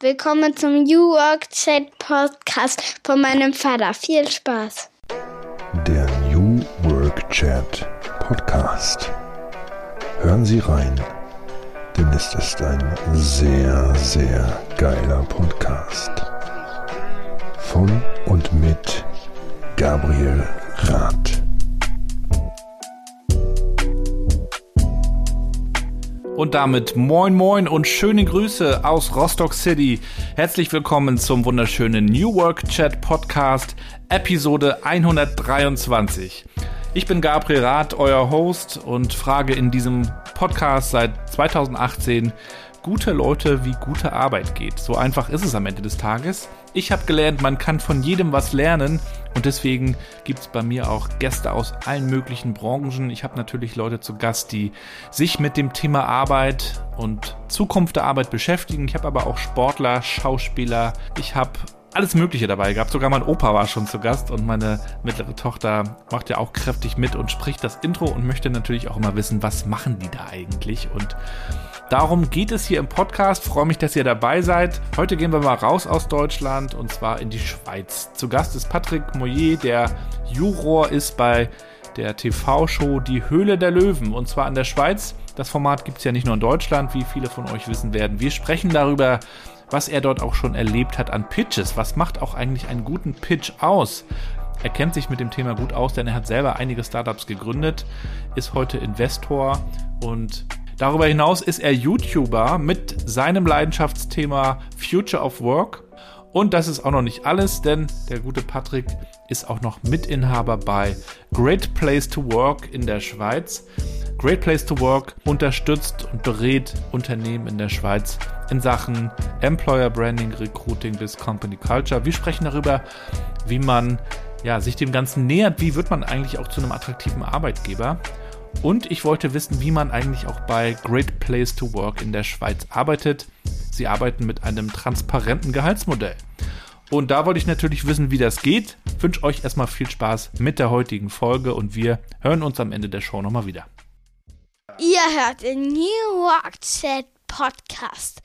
Willkommen zum New Work Chat Podcast von meinem Vater. Viel Spaß. Der New Work Chat Podcast. Hören Sie rein, denn es ist ein sehr, sehr geiler Podcast. Von und mit Gabriel Rath. Und damit moin moin und schöne Grüße aus Rostock City. Herzlich willkommen zum wunderschönen New Work Chat Podcast, Episode 123. Ich bin Gabriel Rath, euer Host und frage in diesem Podcast seit 2018 gute Leute, wie gute Arbeit geht. So einfach ist es am Ende des Tages. Ich habe gelernt, man kann von jedem was lernen und deswegen gibt es bei mir auch Gäste aus allen möglichen Branchen. Ich habe natürlich Leute zu Gast, die sich mit dem Thema Arbeit und Zukunft der Arbeit beschäftigen. Ich habe aber auch Sportler, Schauspieler. Ich habe alles Mögliche dabei gehabt. Sogar mein Opa war schon zu Gast und meine mittlere Tochter macht ja auch kräftig mit und spricht das Intro und möchte natürlich auch immer wissen, was machen die da eigentlich und Darum geht es hier im Podcast. freue mich, dass ihr dabei seid. Heute gehen wir mal raus aus Deutschland und zwar in die Schweiz. Zu Gast ist Patrick Moyer, der Juror ist bei der TV-Show Die Höhle der Löwen und zwar in der Schweiz. Das Format gibt es ja nicht nur in Deutschland, wie viele von euch wissen werden. Wir sprechen darüber, was er dort auch schon erlebt hat an Pitches. Was macht auch eigentlich einen guten Pitch aus? Er kennt sich mit dem Thema gut aus, denn er hat selber einige Startups gegründet, ist heute Investor und Darüber hinaus ist er YouTuber mit seinem Leidenschaftsthema Future of Work. Und das ist auch noch nicht alles, denn der gute Patrick ist auch noch Mitinhaber bei Great Place to Work in der Schweiz. Great Place to Work unterstützt und berät Unternehmen in der Schweiz in Sachen Employer Branding, Recruiting bis Company Culture. Wir sprechen darüber, wie man ja, sich dem Ganzen nähert. Wie wird man eigentlich auch zu einem attraktiven Arbeitgeber? Und ich wollte wissen, wie man eigentlich auch bei Great Place to Work in der Schweiz arbeitet. Sie arbeiten mit einem transparenten Gehaltsmodell. Und da wollte ich natürlich wissen, wie das geht. Ich wünsche euch erstmal viel Spaß mit der heutigen Folge und wir hören uns am Ende der Show nochmal wieder. Ihr hört den New Work Chat Podcast.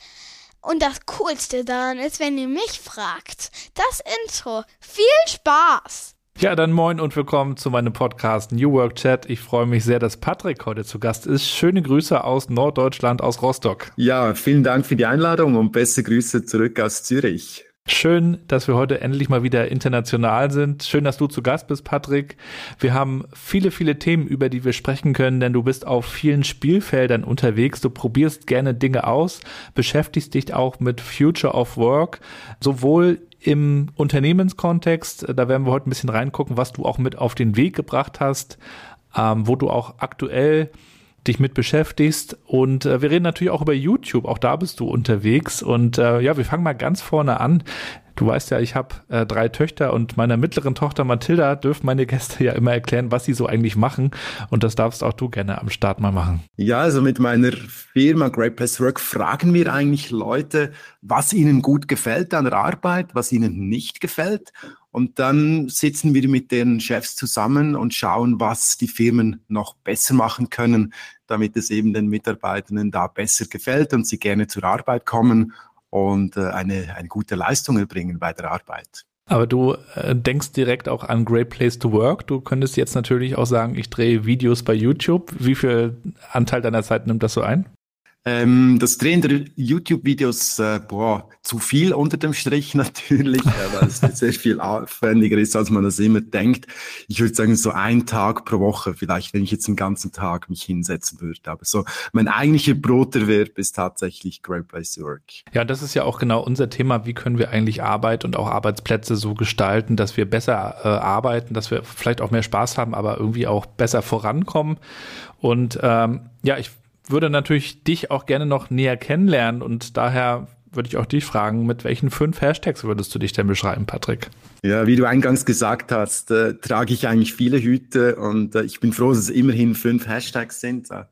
Und das Coolste daran ist, wenn ihr mich fragt, das Intro. Viel Spaß! Ja, dann moin und willkommen zu meinem Podcast New Work Chat. Ich freue mich sehr, dass Patrick heute zu Gast ist. Schöne Grüße aus Norddeutschland, aus Rostock. Ja, vielen Dank für die Einladung und beste Grüße zurück aus Zürich. Schön, dass wir heute endlich mal wieder international sind. Schön, dass du zu Gast bist, Patrick. Wir haben viele, viele Themen, über die wir sprechen können, denn du bist auf vielen Spielfeldern unterwegs. Du probierst gerne Dinge aus, beschäftigst dich auch mit Future of Work, sowohl im Unternehmenskontext. Äh, da werden wir heute ein bisschen reingucken, was du auch mit auf den Weg gebracht hast, ähm, wo du auch aktuell dich mit beschäftigst. Und äh, wir reden natürlich auch über YouTube. Auch da bist du unterwegs. Und äh, ja, wir fangen mal ganz vorne an. Du weißt ja, ich habe äh, drei Töchter und meiner mittleren Tochter Mathilda dürfen meine Gäste ja immer erklären, was sie so eigentlich machen. Und das darfst auch du gerne am Start mal machen. Ja, also mit meiner Firma Great Place Work fragen wir eigentlich Leute, was ihnen gut gefällt an der Arbeit, was ihnen nicht gefällt. Und dann sitzen wir mit den Chefs zusammen und schauen, was die Firmen noch besser machen können, damit es eben den Mitarbeitenden da besser gefällt und sie gerne zur Arbeit kommen und äh, eine, eine gute Leistung erbringen bei der Arbeit. Aber du äh, denkst direkt auch an Great Place to Work. Du könntest jetzt natürlich auch sagen, ich drehe Videos bei YouTube. Wie viel Anteil deiner Zeit nimmt das so ein? Ähm, das Drehen der YouTube-Videos, äh, boah, zu viel unter dem Strich natürlich, weil es sehr viel aufwendiger ist, als man das immer denkt. Ich würde sagen, so ein Tag pro Woche, vielleicht, wenn ich jetzt den ganzen Tag mich hinsetzen würde. Aber so, mein eigentlicher Broterwerb ist tatsächlich Great Place to Work. Ja, das ist ja auch genau unser Thema. Wie können wir eigentlich Arbeit und auch Arbeitsplätze so gestalten, dass wir besser äh, arbeiten, dass wir vielleicht auch mehr Spaß haben, aber irgendwie auch besser vorankommen. Und ähm, ja, ich würde natürlich dich auch gerne noch näher kennenlernen und daher würde ich auch dich fragen, mit welchen fünf Hashtags würdest du dich denn beschreiben, Patrick? Ja, wie du eingangs gesagt hast, äh, trage ich eigentlich viele Hüte und äh, ich bin froh, dass es immerhin fünf Hashtags sind. Da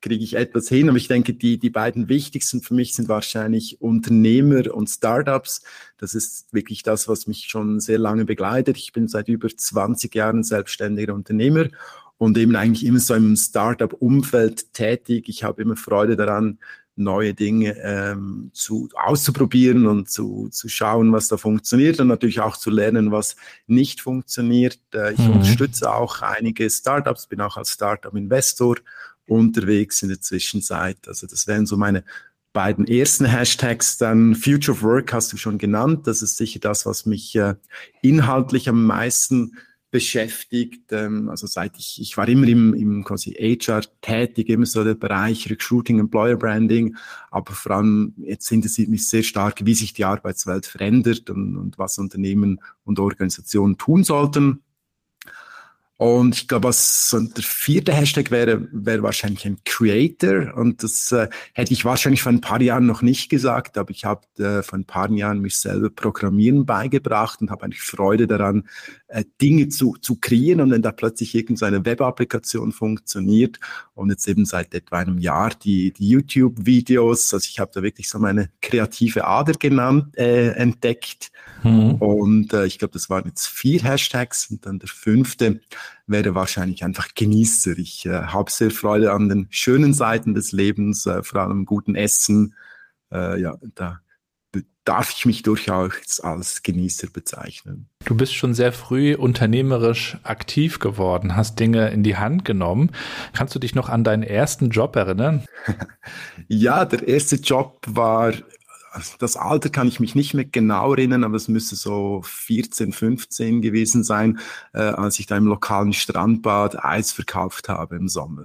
kriege ich etwas hin. Aber ich denke, die, die beiden wichtigsten für mich sind wahrscheinlich Unternehmer und Startups. Das ist wirklich das, was mich schon sehr lange begleitet. Ich bin seit über 20 Jahren selbstständiger Unternehmer und eben eigentlich immer so im Startup-Umfeld tätig. Ich habe immer Freude daran, neue Dinge ähm, zu, auszuprobieren und zu, zu schauen, was da funktioniert und natürlich auch zu lernen, was nicht funktioniert. Äh, ich mhm. unterstütze auch einige Startups, bin auch als Startup-Investor unterwegs in der Zwischenzeit. Also das wären so meine beiden ersten Hashtags. Dann Future of Work hast du schon genannt. Das ist sicher das, was mich äh, inhaltlich am meisten beschäftigt. Ähm, also seit ich, ich war immer im, im quasi HR tätig, immer so der Bereich Recruiting, Employer Branding, aber vor allem jetzt interessiert mich sehr stark, wie sich die Arbeitswelt verändert und, und was Unternehmen und Organisationen tun sollten. Und ich glaube, was der vierte Hashtag wäre, wäre wahrscheinlich ein Creator. Und das äh, hätte ich wahrscheinlich vor ein paar Jahren noch nicht gesagt, aber ich habe äh, vor ein paar Jahren mich selber Programmieren beigebracht und habe eigentlich Freude daran, äh, Dinge zu, zu kreieren. Und wenn da plötzlich irgendeine Web-Applikation funktioniert und jetzt eben seit etwa einem Jahr die, die YouTube-Videos, also ich habe da wirklich so meine kreative Ader genannt, äh, entdeckt. Mhm. Und äh, ich glaube, das waren jetzt vier Hashtags und dann der fünfte wäre wahrscheinlich einfach Genießer. Ich äh, habe sehr Freude an den schönen Seiten des Lebens, äh, vor allem guten Essen. Äh, ja, da darf ich mich durchaus als Genießer bezeichnen. Du bist schon sehr früh unternehmerisch aktiv geworden, hast Dinge in die Hand genommen. Kannst du dich noch an deinen ersten Job erinnern? ja, der erste Job war das Alter kann ich mich nicht mehr genau erinnern, aber es müsste so 14, 15 gewesen sein, äh, als ich da im lokalen Strandbad Eis verkauft habe im Sommer.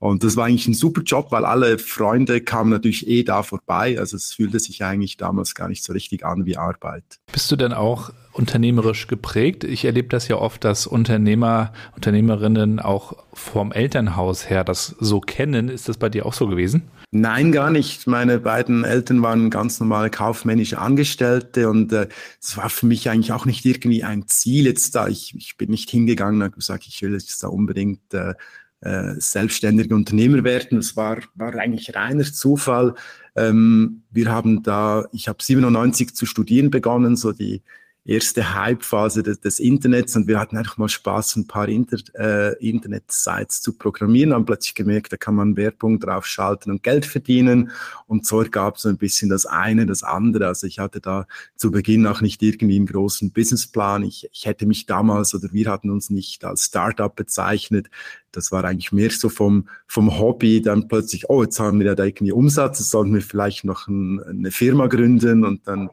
Und das war eigentlich ein super Job, weil alle Freunde kamen natürlich eh da vorbei. Also es fühlte sich eigentlich damals gar nicht so richtig an wie Arbeit. Bist du denn auch unternehmerisch geprägt? Ich erlebe das ja oft, dass Unternehmer, Unternehmerinnen auch vom Elternhaus her das so kennen. Ist das bei dir auch so gewesen? Nein, gar nicht. Meine beiden Eltern waren ganz normale kaufmännische Angestellte und äh, es äh, war für mich eigentlich auch nicht irgendwie ein Ziel jetzt da. Ich, ich bin nicht hingegangen und habe gesagt, ich will jetzt da unbedingt äh, äh, selbstständige Unternehmer werden. Das war, war eigentlich reiner Zufall. Ähm, wir haben da, ich habe 97 zu studieren begonnen, so die erste Hype-Phase des, des, Internets und wir hatten einfach mal Spaß, ein paar Inter, äh, Internet-Sites zu programmieren, haben plötzlich gemerkt, da kann man Werbung draufschalten und Geld verdienen und so ergab so ein bisschen das eine, das andere. Also ich hatte da zu Beginn auch nicht irgendwie einen großen Businessplan. Ich, ich hätte mich damals oder wir hatten uns nicht als Startup bezeichnet. Das war eigentlich mehr so vom, vom Hobby, dann plötzlich, oh, jetzt haben wir da irgendwie Umsatz, jetzt sollten wir vielleicht noch ein, eine Firma gründen und dann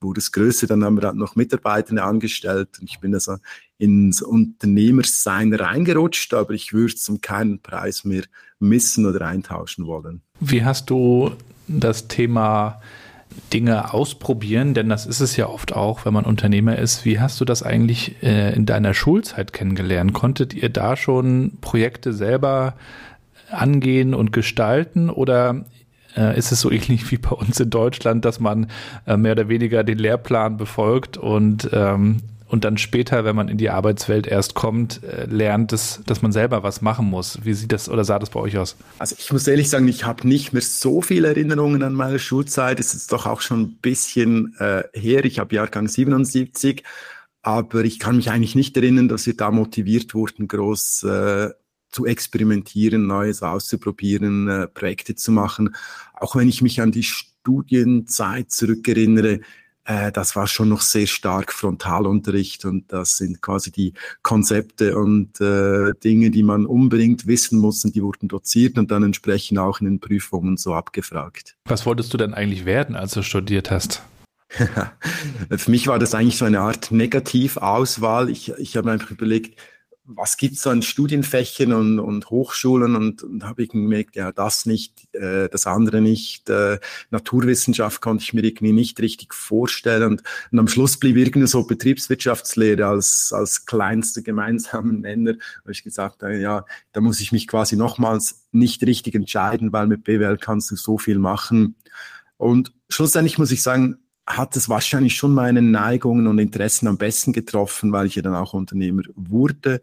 wurde es größer, dann haben wir halt noch Mitarbeiter angestellt und ich bin also ins Unternehmersein reingerutscht, aber ich würde es um keinen Preis mehr missen oder eintauschen wollen. Wie hast du das Thema Dinge ausprobieren, denn das ist es ja oft auch, wenn man Unternehmer ist. Wie hast du das eigentlich äh, in deiner Schulzeit kennengelernt? Konntet ihr da schon Projekte selber angehen und gestalten oder ist es so ähnlich wie bei uns in Deutschland, dass man äh, mehr oder weniger den Lehrplan befolgt und ähm, und dann später, wenn man in die Arbeitswelt erst kommt, äh, lernt, dass, dass man selber was machen muss. Wie sieht das oder sah das bei euch aus? Also ich muss ehrlich sagen, ich habe nicht mehr so viele Erinnerungen an meine Schulzeit. Es ist doch auch schon ein bisschen äh, her. Ich habe Jahrgang 77, aber ich kann mich eigentlich nicht erinnern, dass wir da motiviert wurden, groß äh, zu experimentieren, Neues auszuprobieren, äh, Projekte zu machen. Auch wenn ich mich an die Studienzeit zurückerinnere, äh, das war schon noch sehr stark Frontalunterricht und das sind quasi die Konzepte und äh, Dinge, die man unbedingt wissen muss und die wurden doziert und dann entsprechend auch in den Prüfungen so abgefragt. Was wolltest du denn eigentlich werden, als du studiert hast? Für mich war das eigentlich so eine Art Negativauswahl. Ich, ich habe einfach überlegt, was gibt's so an Studienfächern und, und Hochschulen und, und habe ich gemerkt, ja, das nicht, äh, das andere nicht. Äh, Naturwissenschaft konnte ich mir irgendwie nicht richtig vorstellen. Und, und am Schluss blieb irgendwie so Betriebswirtschaftslehre als, als kleinster gemeinsamen Nenner. Da ich gesagt, äh, ja, da muss ich mich quasi nochmals nicht richtig entscheiden, weil mit BWL kannst du so viel machen. Und schlussendlich muss ich sagen, hat es wahrscheinlich schon meine Neigungen und Interessen am besten getroffen, weil ich ja dann auch Unternehmer wurde.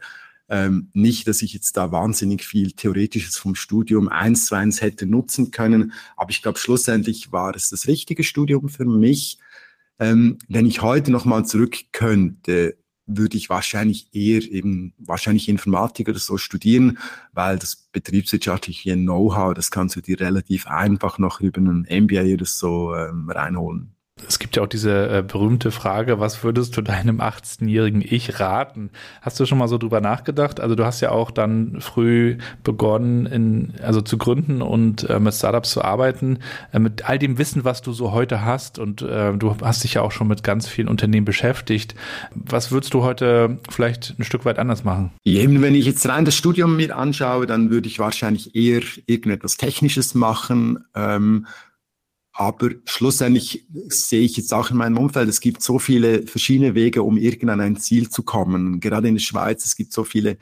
Ähm, nicht, dass ich jetzt da wahnsinnig viel Theoretisches vom Studium eins zu eins hätte nutzen können, aber ich glaube, schlussendlich war es das richtige Studium für mich. Ähm, wenn ich heute nochmal zurück könnte, würde ich wahrscheinlich eher eben wahrscheinlich Informatik oder so studieren, weil das betriebswirtschaftliche Know-how, das kannst du dir relativ einfach noch über einen MBA oder so ähm, reinholen. Es gibt ja auch diese äh, berühmte Frage, was würdest du deinem 18-jährigen Ich raten? Hast du schon mal so drüber nachgedacht? Also du hast ja auch dann früh begonnen, in, also zu gründen und äh, mit Startups zu arbeiten, äh, mit all dem Wissen, was du so heute hast und äh, du hast dich ja auch schon mit ganz vielen Unternehmen beschäftigt. Was würdest du heute vielleicht ein Stück weit anders machen? Eben, wenn ich jetzt rein das Studium mir anschaue, dann würde ich wahrscheinlich eher irgendetwas Technisches machen. Ähm, aber schlussendlich sehe ich jetzt auch in meinem Umfeld, es gibt so viele verschiedene Wege, um irgendwann ein Ziel zu kommen. Gerade in der Schweiz, es gibt so viele,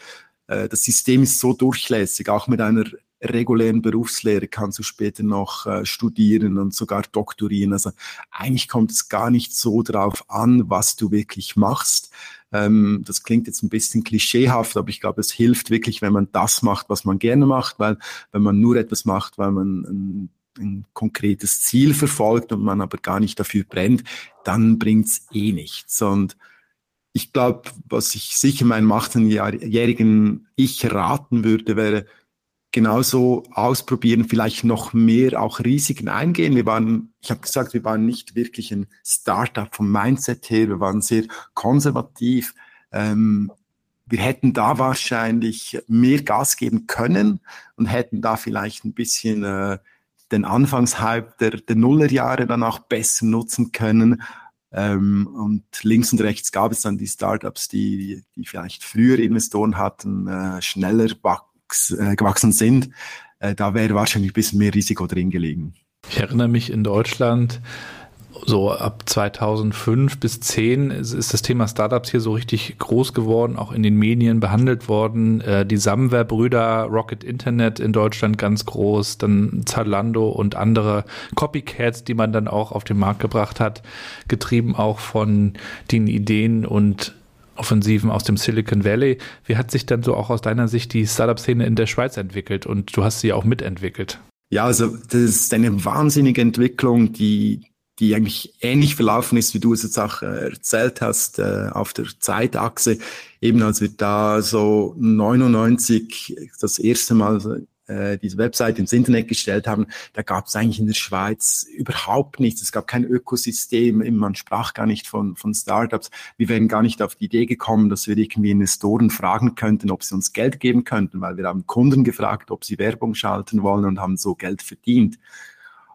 äh, das System ist so durchlässig, auch mit einer regulären Berufslehre kannst du später noch äh, studieren und sogar doktorieren. Also eigentlich kommt es gar nicht so drauf an, was du wirklich machst. Ähm, das klingt jetzt ein bisschen klischeehaft, aber ich glaube, es hilft wirklich, wenn man das macht, was man gerne macht, weil wenn man nur etwas macht, weil man ein ein konkretes Ziel verfolgt und man aber gar nicht dafür brennt, dann bringt's eh nichts. Und ich glaube, was ich sicher meinem 18-jährigen Ich raten würde, wäre genauso ausprobieren, vielleicht noch mehr auch Risiken eingehen. Wir waren, ich habe gesagt, wir waren nicht wirklich ein Startup vom Mindset her, wir waren sehr konservativ. Ähm, wir hätten da wahrscheinlich mehr Gas geben können und hätten da vielleicht ein bisschen äh, den Anfangshype der, der Nullerjahre dann auch besser nutzen können. Ähm, und links und rechts gab es dann die Startups, die, die vielleicht früher Investoren hatten, äh, schneller wachs, äh, gewachsen sind. Äh, da wäre wahrscheinlich ein bisschen mehr Risiko drin gelegen. Ich erinnere mich in Deutschland, so ab 2005 bis 10 ist das Thema Startups hier so richtig groß geworden, auch in den Medien behandelt worden. Äh, die Samwer-Brüder, Rocket Internet in Deutschland ganz groß, dann Zalando und andere Copycats, die man dann auch auf den Markt gebracht hat, getrieben auch von den Ideen und Offensiven aus dem Silicon Valley. Wie hat sich dann so auch aus deiner Sicht die Startup-Szene in der Schweiz entwickelt und du hast sie auch mitentwickelt? Ja, also das ist eine wahnsinnige Entwicklung, die die eigentlich ähnlich verlaufen ist, wie du es jetzt auch äh, erzählt hast, äh, auf der Zeitachse. Eben als wir da so 99 das erste Mal äh, diese Website ins Internet gestellt haben, da gab es eigentlich in der Schweiz überhaupt nichts. Es gab kein Ökosystem, man sprach gar nicht von, von Startups. Wir wären gar nicht auf die Idee gekommen, dass wir irgendwie Investoren fragen könnten, ob sie uns Geld geben könnten, weil wir haben Kunden gefragt, ob sie Werbung schalten wollen und haben so Geld verdient.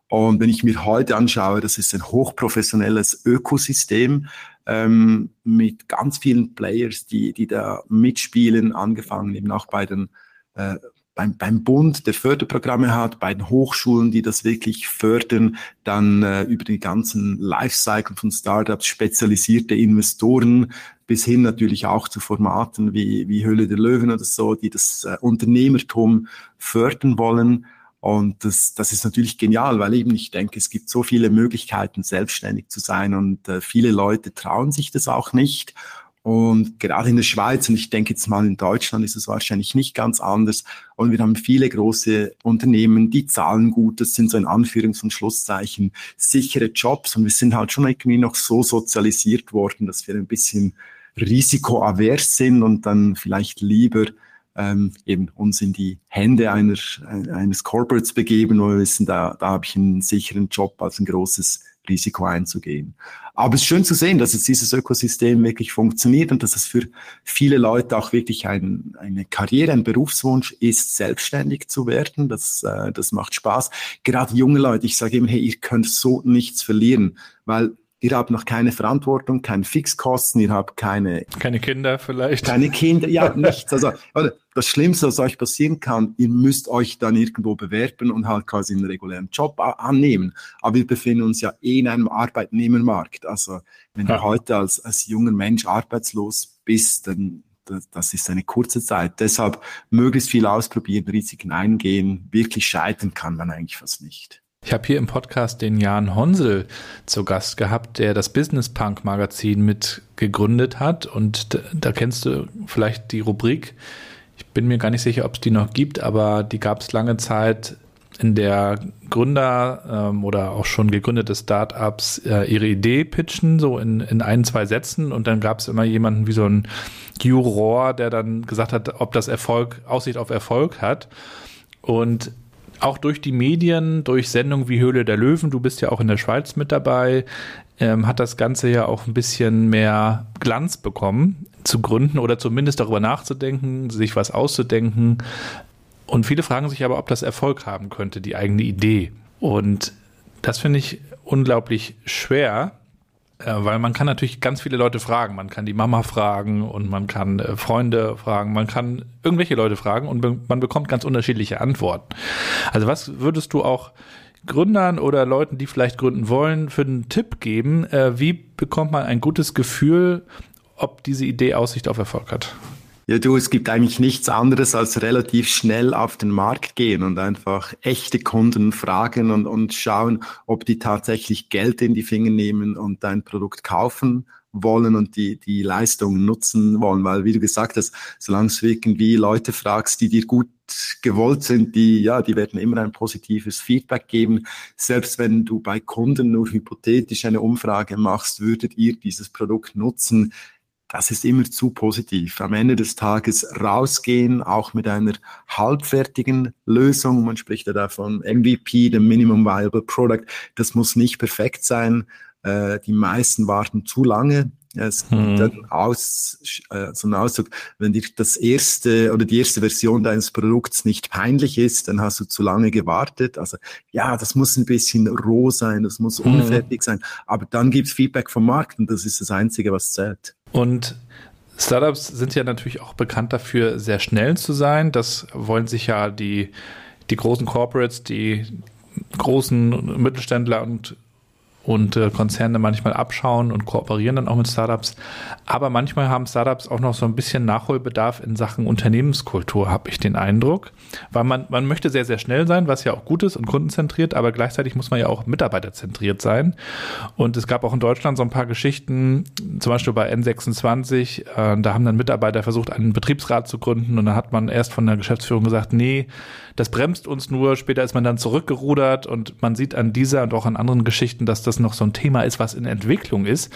Und wenn ich mir heute anschaue, das ist ein hochprofessionelles Ökosystem ähm, mit ganz vielen Players, die, die da mitspielen, angefangen eben auch bei den äh, beim, beim Bund, der Förderprogramme hat, bei den Hochschulen, die das wirklich fördern, dann äh, über den ganzen Lifecycle von Startups, spezialisierte Investoren, bis hin natürlich auch zu Formaten wie, wie Höhle der Löwen oder so, die das äh, Unternehmertum fördern wollen. Und das, das ist natürlich genial, weil eben ich denke, es gibt so viele Möglichkeiten, selbstständig zu sein und äh, viele Leute trauen sich das auch nicht. Und gerade in der Schweiz und ich denke jetzt mal in Deutschland ist es wahrscheinlich nicht ganz anders. Und wir haben viele große Unternehmen, die zahlen gut. Das sind so in Anführungs- und Schlusszeichen sichere Jobs. Und wir sind halt schon irgendwie noch so sozialisiert worden, dass wir ein bisschen risikoavers sind und dann vielleicht lieber ähm, eben uns in die Hände einer, eines Corporates begeben, wo wir wissen, da, da habe ich einen sicheren Job als ein großes Risiko einzugehen. Aber es ist schön zu sehen, dass jetzt dieses Ökosystem wirklich funktioniert und dass es für viele Leute auch wirklich ein, eine Karriere, ein Berufswunsch ist, selbstständig zu werden. Das, äh, das macht Spaß. Gerade junge Leute, ich sage immer, hey, ihr könnt so nichts verlieren, weil ihr habt noch keine Verantwortung, keine Fixkosten, ihr habt keine... Keine Kinder vielleicht. Keine Kinder, ja, nichts. Also das Schlimmste, was euch passieren kann, ihr müsst euch dann irgendwo bewerben und halt quasi einen regulären Job annehmen. Aber wir befinden uns ja eh in einem Arbeitnehmermarkt. Also wenn ja. du heute als, als junger Mensch arbeitslos bist, dann das, das ist eine kurze Zeit. Deshalb möglichst viel ausprobieren, Risiken eingehen. Wirklich scheitern kann man eigentlich fast nicht. Ich habe hier im Podcast den Jan Honsel zu Gast gehabt, der das Business Punk Magazin mit gegründet hat. Und da, kennst du vielleicht die Rubrik. Ich bin mir gar nicht sicher, ob es die noch gibt, aber die gab es lange Zeit. in der Gründer ähm, oder auch schon gegründete Startups äh, ihre Idee pitchen, so in, in ein, zwei Sätzen. Und dann gab es immer jemanden wie so ein Juror, der dann gesagt hat, ob das Erfolg, Aussicht auf Erfolg hat. Und auch durch die Medien, durch Sendungen wie Höhle der Löwen, du bist ja auch in der Schweiz mit dabei, ähm, hat das Ganze ja auch ein bisschen mehr Glanz bekommen, zu gründen oder zumindest darüber nachzudenken, sich was auszudenken. Und viele fragen sich aber, ob das Erfolg haben könnte, die eigene Idee. Und das finde ich unglaublich schwer, weil man kann natürlich ganz viele Leute fragen. Man kann die Mama fragen und man kann äh, Freunde fragen, man kann irgendwelche Leute fragen und be man bekommt ganz unterschiedliche Antworten. Also was würdest du auch Gründern oder Leuten, die vielleicht gründen wollen, für einen Tipp geben? Äh, wie bekommt man ein gutes Gefühl, ob diese Idee Aussicht auf Erfolg hat? Ja, du, es gibt eigentlich nichts anderes als relativ schnell auf den Markt gehen und einfach echte Kunden fragen und, und schauen, ob die tatsächlich Geld in die Finger nehmen und dein Produkt kaufen wollen und die, die Leistung nutzen wollen. Weil, wie du gesagt hast, solange du irgendwie Leute fragst, die dir gut gewollt sind, die, ja, die werden immer ein positives Feedback geben. Selbst wenn du bei Kunden nur hypothetisch eine Umfrage machst, würdet ihr dieses Produkt nutzen? Das ist immer zu positiv. Am Ende des Tages rausgehen, auch mit einer halbfertigen Lösung. Man spricht ja da von MVP, dem Minimum Viable Product. Das muss nicht perfekt sein. Äh, die meisten warten zu lange. Es gibt mhm. dann aus, äh, so ein Ausdruck, wenn dir das erste oder die erste Version deines Produkts nicht peinlich ist, dann hast du zu lange gewartet. Also ja, das muss ein bisschen roh sein, das muss mhm. unfertig sein, aber dann gibt's Feedback vom Markt und das ist das Einzige, was zählt. Und Startups sind ja natürlich auch bekannt dafür, sehr schnell zu sein. Das wollen sich ja die, die großen Corporates, die großen Mittelständler und und äh, Konzerne manchmal abschauen und kooperieren dann auch mit Startups. Aber manchmal haben Startups auch noch so ein bisschen Nachholbedarf in Sachen Unternehmenskultur, habe ich den Eindruck. Weil man, man möchte sehr, sehr schnell sein, was ja auch gut ist und kundenzentriert, aber gleichzeitig muss man ja auch mitarbeiterzentriert sein. Und es gab auch in Deutschland so ein paar Geschichten, zum Beispiel bei N26, äh, da haben dann Mitarbeiter versucht, einen Betriebsrat zu gründen und dann hat man erst von der Geschäftsführung gesagt, nee, das bremst uns nur, später ist man dann zurückgerudert und man sieht an dieser und auch an anderen Geschichten, dass das noch so ein Thema ist, was in Entwicklung ist.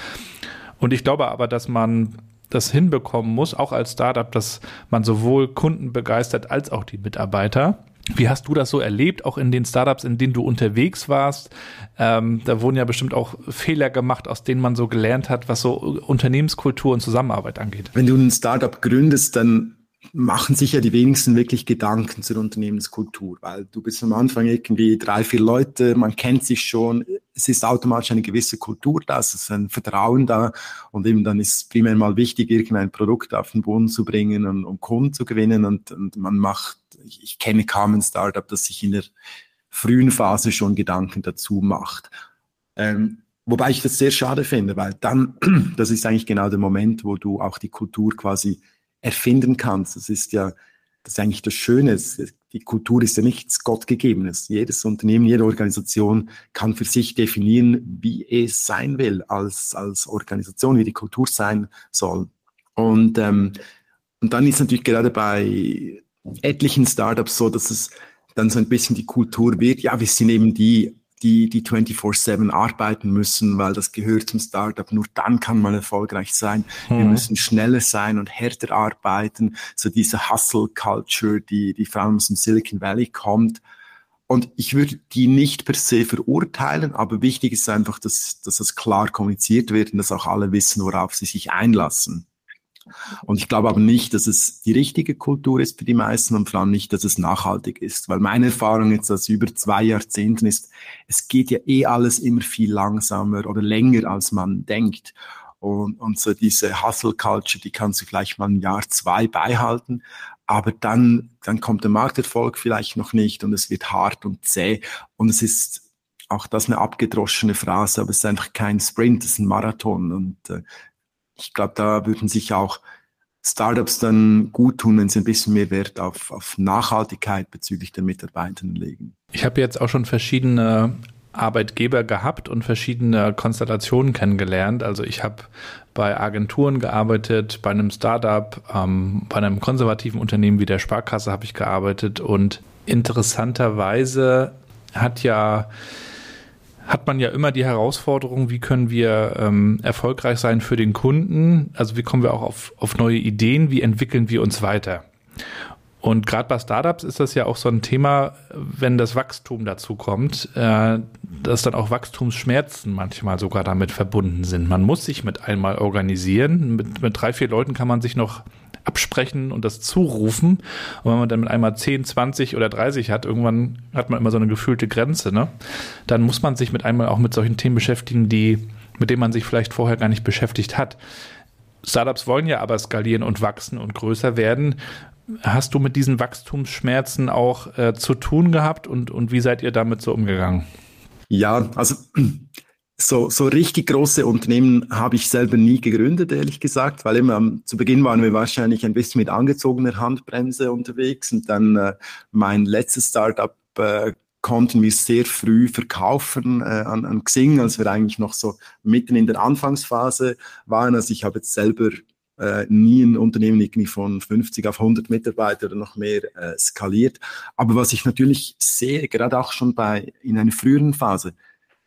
Und ich glaube aber, dass man das hinbekommen muss, auch als Startup, dass man sowohl Kunden begeistert als auch die Mitarbeiter. Wie hast du das so erlebt, auch in den Startups, in denen du unterwegs warst? Ähm, da wurden ja bestimmt auch Fehler gemacht, aus denen man so gelernt hat, was so Unternehmenskultur und Zusammenarbeit angeht. Wenn du ein Startup gründest, dann machen sich ja die wenigsten wirklich Gedanken zur Unternehmenskultur, weil du bist am Anfang irgendwie drei, vier Leute, man kennt sich schon, es ist automatisch eine gewisse Kultur da, es ist ein Vertrauen da und eben dann ist primär mal wichtig, irgendein Produkt auf den Boden zu bringen und um Kunden zu gewinnen und, und man macht, ich, ich kenne kaum ein Startup, das sich in der frühen Phase schon Gedanken dazu macht. Ähm, wobei ich das sehr schade finde, weil dann, das ist eigentlich genau der Moment, wo du auch die Kultur quasi erfinden kannst. Das ist ja, das ist eigentlich das Schöne. Die Kultur ist ja nichts Gottgegebenes. Jedes Unternehmen, jede Organisation kann für sich definieren, wie es sein will als, als Organisation, wie die Kultur sein soll. Und, ähm, und dann ist natürlich gerade bei etlichen Startups so, dass es dann so ein bisschen die Kultur wird. Ja, wir sind eben die die, die 24-7 arbeiten müssen, weil das gehört zum Startup. Nur dann kann man erfolgreich sein. Mhm. Wir müssen schneller sein und härter arbeiten. So diese Hustle-Culture, die, die vor allem aus dem Silicon Valley kommt. Und ich würde die nicht per se verurteilen, aber wichtig ist einfach, dass, dass das klar kommuniziert wird und dass auch alle wissen, worauf sie sich einlassen. Und ich glaube aber nicht, dass es die richtige Kultur ist für die meisten und vor allem nicht, dass es nachhaltig ist. Weil meine Erfahrung jetzt aus über zwei Jahrzehnten ist, es geht ja eh alles immer viel langsamer oder länger, als man denkt. Und, und so diese Hustle Culture, die kannst du vielleicht mal ein Jahr, zwei beibehalten. Aber dann, dann kommt der Markterfolg vielleicht noch nicht und es wird hart und zäh. Und es ist auch das eine abgedroschene Phrase, aber es ist einfach kein Sprint, es ist ein Marathon. Und äh, ich glaube, da würden sich auch Startups dann gut tun, wenn sie ein bisschen mehr Wert auf, auf Nachhaltigkeit bezüglich der Mitarbeitenden legen. Ich habe jetzt auch schon verschiedene Arbeitgeber gehabt und verschiedene Konstellationen kennengelernt. Also ich habe bei Agenturen gearbeitet, bei einem Startup, ähm, bei einem konservativen Unternehmen wie der Sparkasse habe ich gearbeitet und interessanterweise hat ja hat man ja immer die Herausforderung, wie können wir ähm, erfolgreich sein für den Kunden? Also wie kommen wir auch auf, auf neue Ideen? Wie entwickeln wir uns weiter? Und gerade bei Startups ist das ja auch so ein Thema, wenn das Wachstum dazu kommt, äh, dass dann auch Wachstumsschmerzen manchmal sogar damit verbunden sind. Man muss sich mit einmal organisieren. Mit, mit drei, vier Leuten kann man sich noch absprechen und das zurufen. Und wenn man dann mit einmal 10, 20 oder 30 hat, irgendwann hat man immer so eine gefühlte Grenze, ne? Dann muss man sich mit einmal auch mit solchen Themen beschäftigen, die, mit denen man sich vielleicht vorher gar nicht beschäftigt hat. Startups wollen ja aber skalieren und wachsen und größer werden. Hast du mit diesen Wachstumsschmerzen auch äh, zu tun gehabt und, und wie seid ihr damit so umgegangen? Ja, also so, so richtig große Unternehmen habe ich selber nie gegründet, ehrlich gesagt, weil immer am, zu Beginn waren wir wahrscheinlich ein bisschen mit angezogener Handbremse unterwegs und dann äh, mein letztes Startup äh, konnten wir sehr früh verkaufen äh, an, an Xing, als wir eigentlich noch so mitten in der Anfangsphase waren. Also ich habe jetzt selber äh, nie ein Unternehmen irgendwie von 50 auf 100 Mitarbeiter oder noch mehr äh, skaliert. Aber was ich natürlich sehe, gerade auch schon bei in einer früheren Phase,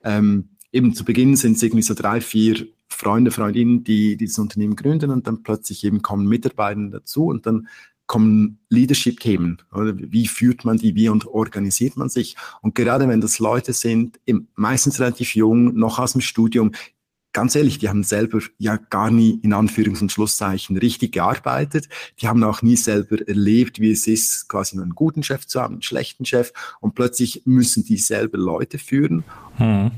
ähm, eben zu Beginn sind es irgendwie so drei, vier Freunde, Freundinnen, die dieses Unternehmen gründen und dann plötzlich eben kommen Mitarbeiter dazu und dann kommen Leadership-Themen. Wie führt man die, wie und organisiert man sich? Und gerade wenn das Leute sind, meistens relativ jung, noch aus dem Studium, ganz ehrlich, die haben selber ja gar nie in Anführungs- und Schlusszeichen richtig gearbeitet. Die haben auch nie selber erlebt, wie es ist, quasi einen guten Chef zu haben, einen schlechten Chef. Und plötzlich müssen die selber Leute führen. Hm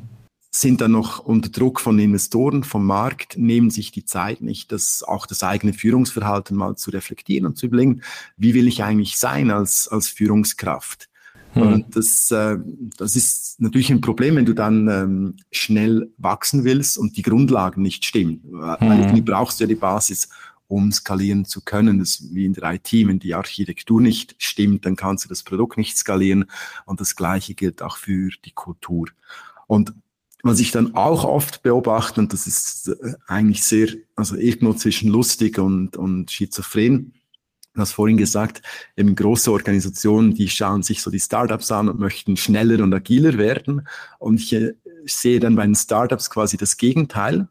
sind dann noch unter Druck von Investoren, vom Markt, nehmen sich die Zeit nicht, das auch das eigene Führungsverhalten mal zu reflektieren und zu überlegen, wie will ich eigentlich sein als, als Führungskraft? Hm. Und das, äh, das ist natürlich ein Problem, wenn du dann ähm, schnell wachsen willst und die Grundlagen nicht stimmen. Hm. Weil du brauchst ja die Basis, um skalieren zu können. Das ist wie in der IT, wenn die Architektur nicht stimmt, dann kannst du das Produkt nicht skalieren. Und das Gleiche gilt auch für die Kultur. Und was ich dann auch oft beobachte, und das ist äh, eigentlich sehr, also irgendwo zwischen lustig und, und schizophren, du hast vorhin gesagt, eben große Organisationen, die schauen sich so die Startups an und möchten schneller und agiler werden. Und ich äh, sehe dann bei den Startups quasi das Gegenteil.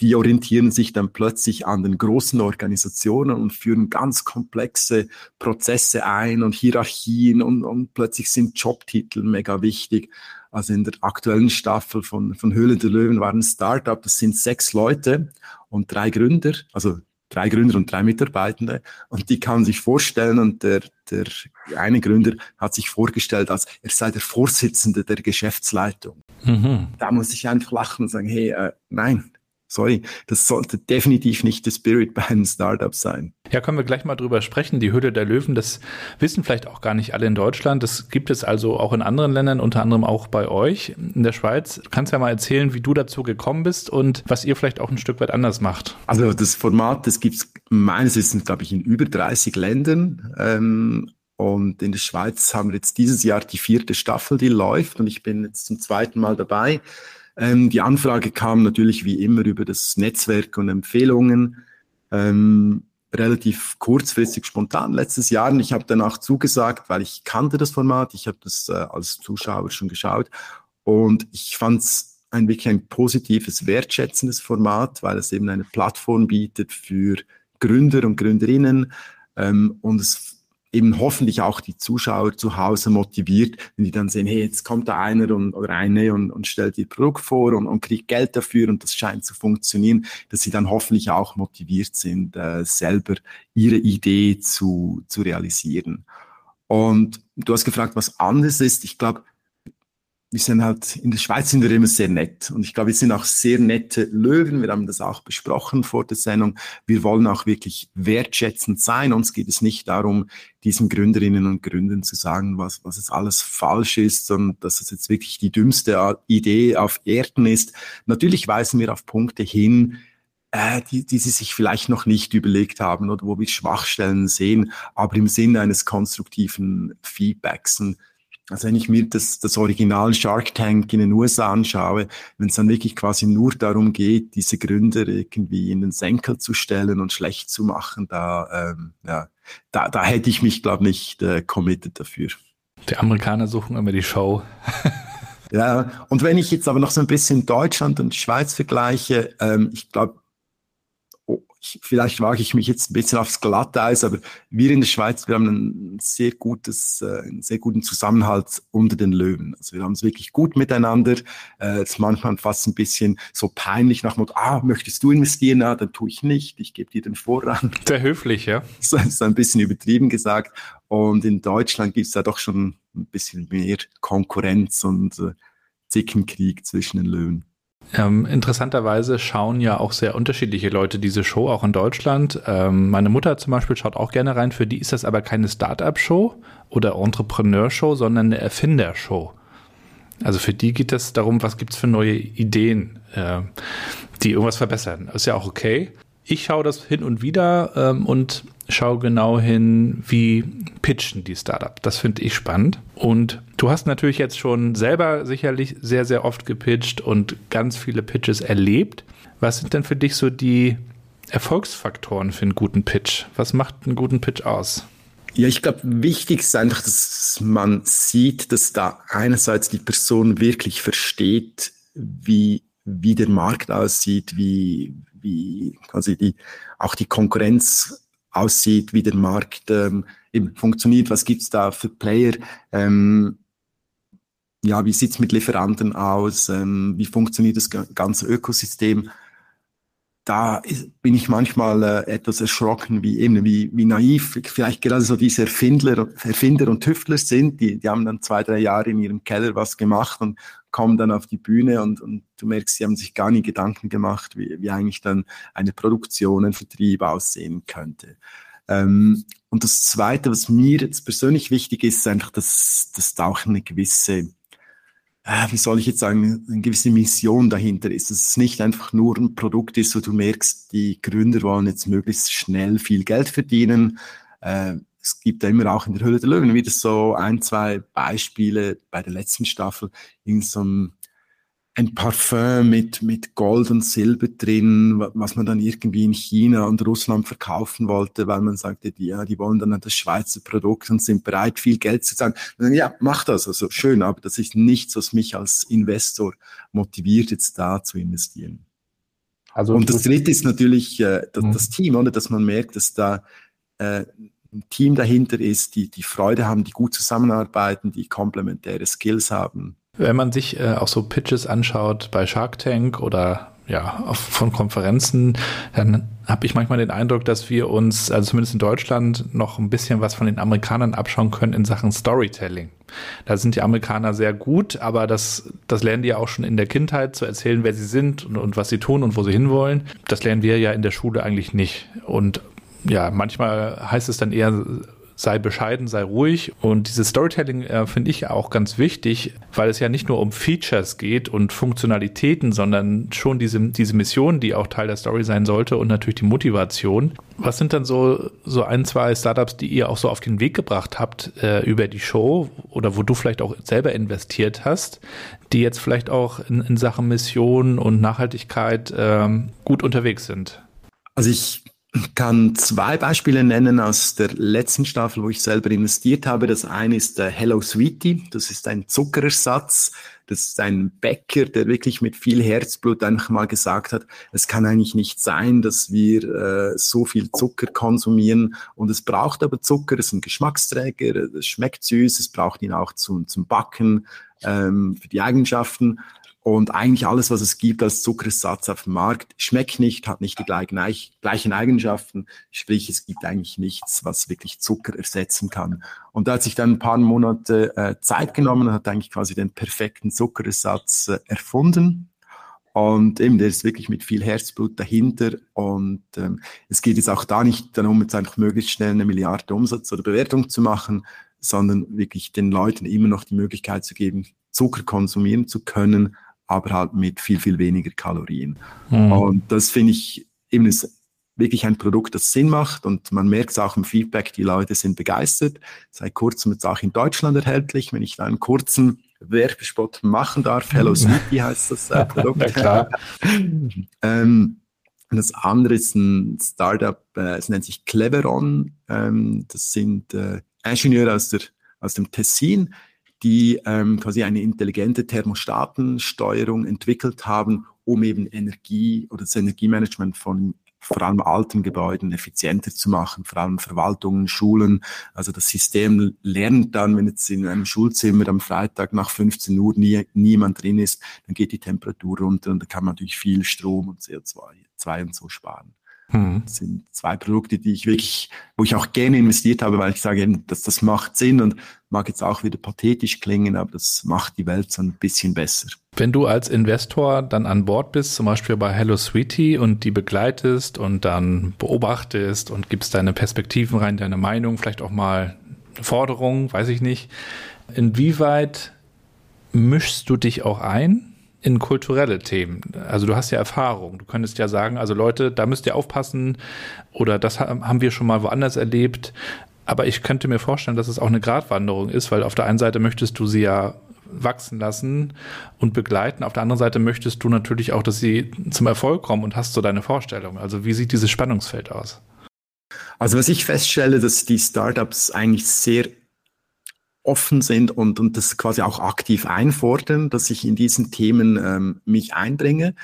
Die orientieren sich dann plötzlich an den großen Organisationen und führen ganz komplexe Prozesse ein und Hierarchien und, und plötzlich sind Jobtitel mega wichtig. Also in der aktuellen Staffel von, von Höhle der Löwen waren ein Startup, das sind sechs Leute und drei Gründer, also drei Gründer und drei Mitarbeitende. Und die kann sich vorstellen und der, der eine Gründer hat sich vorgestellt, als er sei der Vorsitzende der Geschäftsleitung. Mhm. Da muss ich einfach lachen und sagen, hey, äh, nein, Sorry, das sollte definitiv nicht der Spirit bei einem Startup sein. Ja, können wir gleich mal drüber sprechen. Die Hülle der Löwen, das wissen vielleicht auch gar nicht alle in Deutschland. Das gibt es also auch in anderen Ländern, unter anderem auch bei euch in der Schweiz. Du kannst ja mal erzählen, wie du dazu gekommen bist und was ihr vielleicht auch ein Stück weit anders macht. Also das Format, das gibt es meines Wissens, glaube ich, in über 30 Ländern. Ähm, und in der Schweiz haben wir jetzt dieses Jahr die vierte Staffel, die läuft. Und ich bin jetzt zum zweiten Mal dabei. Ähm, die Anfrage kam natürlich wie immer über das Netzwerk und Empfehlungen. Ähm, relativ kurzfristig spontan letztes Jahr. Und ich habe danach zugesagt, weil ich kannte das Format, ich habe das äh, als Zuschauer schon geschaut. Und ich fand es ein wirklich ein positives, wertschätzendes Format, weil es eben eine Plattform bietet für Gründer und Gründerinnen. Ähm, und es eben hoffentlich auch die Zuschauer zu Hause motiviert, wenn die dann sehen, hey, jetzt kommt da einer und, oder eine und, und stellt ihr Produkt vor und, und kriegt Geld dafür und das scheint zu funktionieren, dass sie dann hoffentlich auch motiviert sind, äh, selber ihre Idee zu, zu realisieren. Und du hast gefragt, was anders ist. Ich glaube, wir sind halt, in der Schweiz sind wir immer sehr nett. Und ich glaube, wir sind auch sehr nette Löwen. Wir haben das auch besprochen vor der Sendung. Wir wollen auch wirklich wertschätzend sein. Uns geht es nicht darum, diesen Gründerinnen und Gründern zu sagen, was, was es alles falsch ist und dass es jetzt wirklich die dümmste Idee auf Erden ist. Natürlich weisen wir auf Punkte hin, äh, die, die sie sich vielleicht noch nicht überlegt haben oder wo wir Schwachstellen sehen, aber im Sinne eines konstruktiven Feedbacks. Also wenn ich mir das, das Original Shark Tank in den USA anschaue, wenn es dann wirklich quasi nur darum geht, diese Gründer irgendwie in den Senkel zu stellen und schlecht zu machen, da, ähm, ja, da, da hätte ich mich, glaube ich, nicht äh, committed dafür. Die Amerikaner suchen immer die Show. ja, und wenn ich jetzt aber noch so ein bisschen Deutschland und Schweiz vergleiche, ähm, ich glaube, vielleicht wage ich mich jetzt ein bisschen aufs Glatteis, aber wir in der Schweiz, wir haben ein sehr gutes, äh, einen sehr guten Zusammenhalt unter den Löwen. Also wir haben es wirklich gut miteinander. Äh, es ist manchmal fast ein bisschen so peinlich nach dem Motto, ah, möchtest du investieren? Na, dann tue ich nicht. Ich gebe dir den Vorrang. Sehr höflich, ja. Das ist ein bisschen übertrieben gesagt. Und in Deutschland gibt es da doch schon ein bisschen mehr Konkurrenz und äh, Zickenkrieg zwischen den Löwen. Ähm, interessanterweise schauen ja auch sehr unterschiedliche Leute diese Show, auch in Deutschland. Ähm, meine Mutter zum Beispiel schaut auch gerne rein. Für die ist das aber keine Start-up-Show oder Entrepreneur-Show, sondern eine Erfinder-Show. Also für die geht es darum, was gibt's für neue Ideen, äh, die irgendwas verbessern. Ist ja auch okay. Ich schaue das hin und wieder ähm, und schau genau hin, wie pitchen die Startup. Das finde ich spannend. Und du hast natürlich jetzt schon selber sicherlich sehr, sehr oft gepitcht und ganz viele Pitches erlebt. Was sind denn für dich so die Erfolgsfaktoren für einen guten Pitch? Was macht einen guten Pitch aus? Ja, ich glaube, wichtig ist einfach, dass man sieht, dass da einerseits die Person wirklich versteht, wie, wie der Markt aussieht, wie, wie quasi die, auch die Konkurrenz aussieht, wie der Markt ähm, eben funktioniert, was gibt's da für Player, ähm, ja, wie sieht's mit Lieferanten aus, ähm, wie funktioniert das ganze Ökosystem. Da ist, bin ich manchmal äh, etwas erschrocken, wie eben wie, wie naiv vielleicht gerade so diese Erfindler, Erfinder und Tüftler sind. Die, die haben dann zwei, drei Jahre in ihrem Keller was gemacht und kommen dann auf die Bühne und, und du merkst, sie haben sich gar nie Gedanken gemacht, wie, wie eigentlich dann eine Produktion, ein Vertrieb aussehen könnte. Ähm, und das Zweite, was mir jetzt persönlich wichtig ist, ist einfach, dass, dass da auch eine gewisse, wie soll ich jetzt sagen, eine gewisse Mission dahinter ist. Dass es nicht einfach nur ein Produkt ist, wo du merkst, die Gründer wollen jetzt möglichst schnell viel Geld verdienen. Äh, es gibt da immer auch in der Höhle der Löwen wieder so ein, zwei Beispiele bei der letzten Staffel, in so einem ein Parfum mit, mit Gold und Silber drin, was man dann irgendwie in China und Russland verkaufen wollte, weil man sagte, die, ja, die wollen dann das Schweizer Produkt und sind bereit, viel Geld zu zahlen. Dann, ja, mach das, also schön, aber das ist nichts, was mich als Investor motiviert, jetzt da zu investieren. Also und das dritte ist natürlich äh, das, mhm. das Team, oder? Dass man merkt, dass da äh, ein Team dahinter ist, die, die Freude haben, die gut zusammenarbeiten, die komplementäre Skills haben. Wenn man sich äh, auch so Pitches anschaut bei Shark Tank oder ja, auf, von Konferenzen, dann habe ich manchmal den Eindruck, dass wir uns, also zumindest in Deutschland, noch ein bisschen was von den Amerikanern abschauen können in Sachen Storytelling. Da sind die Amerikaner sehr gut, aber das, das lernen die ja auch schon in der Kindheit zu erzählen, wer sie sind und, und was sie tun und wo sie hinwollen. Das lernen wir ja in der Schule eigentlich nicht. Und ja, manchmal heißt es dann eher, sei bescheiden, sei ruhig. Und dieses Storytelling äh, finde ich auch ganz wichtig, weil es ja nicht nur um Features geht und Funktionalitäten, sondern schon diese, diese Mission, die auch Teil der Story sein sollte und natürlich die Motivation. Was sind dann so, so ein, zwei Startups, die ihr auch so auf den Weg gebracht habt äh, über die Show oder wo du vielleicht auch selber investiert hast, die jetzt vielleicht auch in, in Sachen Mission und Nachhaltigkeit ähm, gut unterwegs sind? Also ich kann zwei Beispiele nennen aus der letzten Staffel, wo ich selber investiert habe. Das eine ist der Hello Sweetie. Das ist ein Zuckerersatz. Das ist ein Bäcker, der wirklich mit viel Herzblut einfach mal gesagt hat, es kann eigentlich nicht sein, dass wir äh, so viel Zucker konsumieren und es braucht aber Zucker, es ist ein Geschmacksträger, es schmeckt süß, es braucht ihn auch zum, zum Backen, ähm, für die Eigenschaften und eigentlich alles, was es gibt als Zuckerersatz auf dem Markt, schmeckt nicht, hat nicht die gleichen, Eigenschaften. Sprich, es gibt eigentlich nichts, was wirklich Zucker ersetzen kann. Und da hat sich dann ein paar Monate äh, Zeit genommen und hat eigentlich quasi den perfekten Zuckerersatz äh, erfunden. Und eben, der ist wirklich mit viel Herzblut dahinter. Und ähm, es geht jetzt auch da nicht darum, jetzt einfach möglichst schnell eine Milliarde Umsatz oder Bewertung zu machen, sondern wirklich den Leuten immer noch die Möglichkeit zu geben, Zucker konsumieren zu können aber halt mit viel, viel weniger Kalorien. Mhm. Und das finde ich eben ist wirklich ein Produkt, das Sinn macht und man merkt es auch im Feedback, die Leute sind begeistert. Seit kurzem jetzt auch in Deutschland erhältlich, wenn ich da einen kurzen Werbespot machen darf. Hello mhm. Sweetie heißt das äh, Produkt. ja, ähm, das andere ist ein Startup, äh, es nennt sich Cleveron. Ähm, das sind äh, Ingenieure aus der aus dem Tessin, die ähm, quasi eine intelligente Thermostatensteuerung entwickelt haben, um eben Energie oder das Energiemanagement von vor allem alten Gebäuden effizienter zu machen, vor allem Verwaltungen, Schulen. Also das System lernt dann, wenn jetzt in einem Schulzimmer am Freitag nach 15 Uhr nie, niemand drin ist, dann geht die Temperatur runter und da kann man natürlich viel Strom und CO2 und so sparen. Hm. Das sind zwei Produkte, die ich wirklich, wo ich auch gerne investiert habe, weil ich sage, dass das macht Sinn und mag jetzt auch wieder pathetisch klingen, aber das macht die Welt so ein bisschen besser. Wenn du als Investor dann an Bord bist, zum Beispiel bei Hello Sweetie und die begleitest und dann beobachtest und gibst deine Perspektiven rein, deine Meinung, vielleicht auch mal Forderungen, weiß ich nicht. Inwieweit mischst du dich auch ein in kulturelle Themen. Also du hast ja Erfahrung. Du könntest ja sagen, also Leute, da müsst ihr aufpassen oder das haben wir schon mal woanders erlebt. Aber ich könnte mir vorstellen, dass es auch eine Gratwanderung ist, weil auf der einen Seite möchtest du sie ja wachsen lassen und begleiten. Auf der anderen Seite möchtest du natürlich auch, dass sie zum Erfolg kommen und hast so deine Vorstellung. Also wie sieht dieses Spannungsfeld aus? Also was ich feststelle, dass die Startups eigentlich sehr offen sind und, und das quasi auch aktiv einfordern, dass ich in diesen Themen ähm, mich einbringe.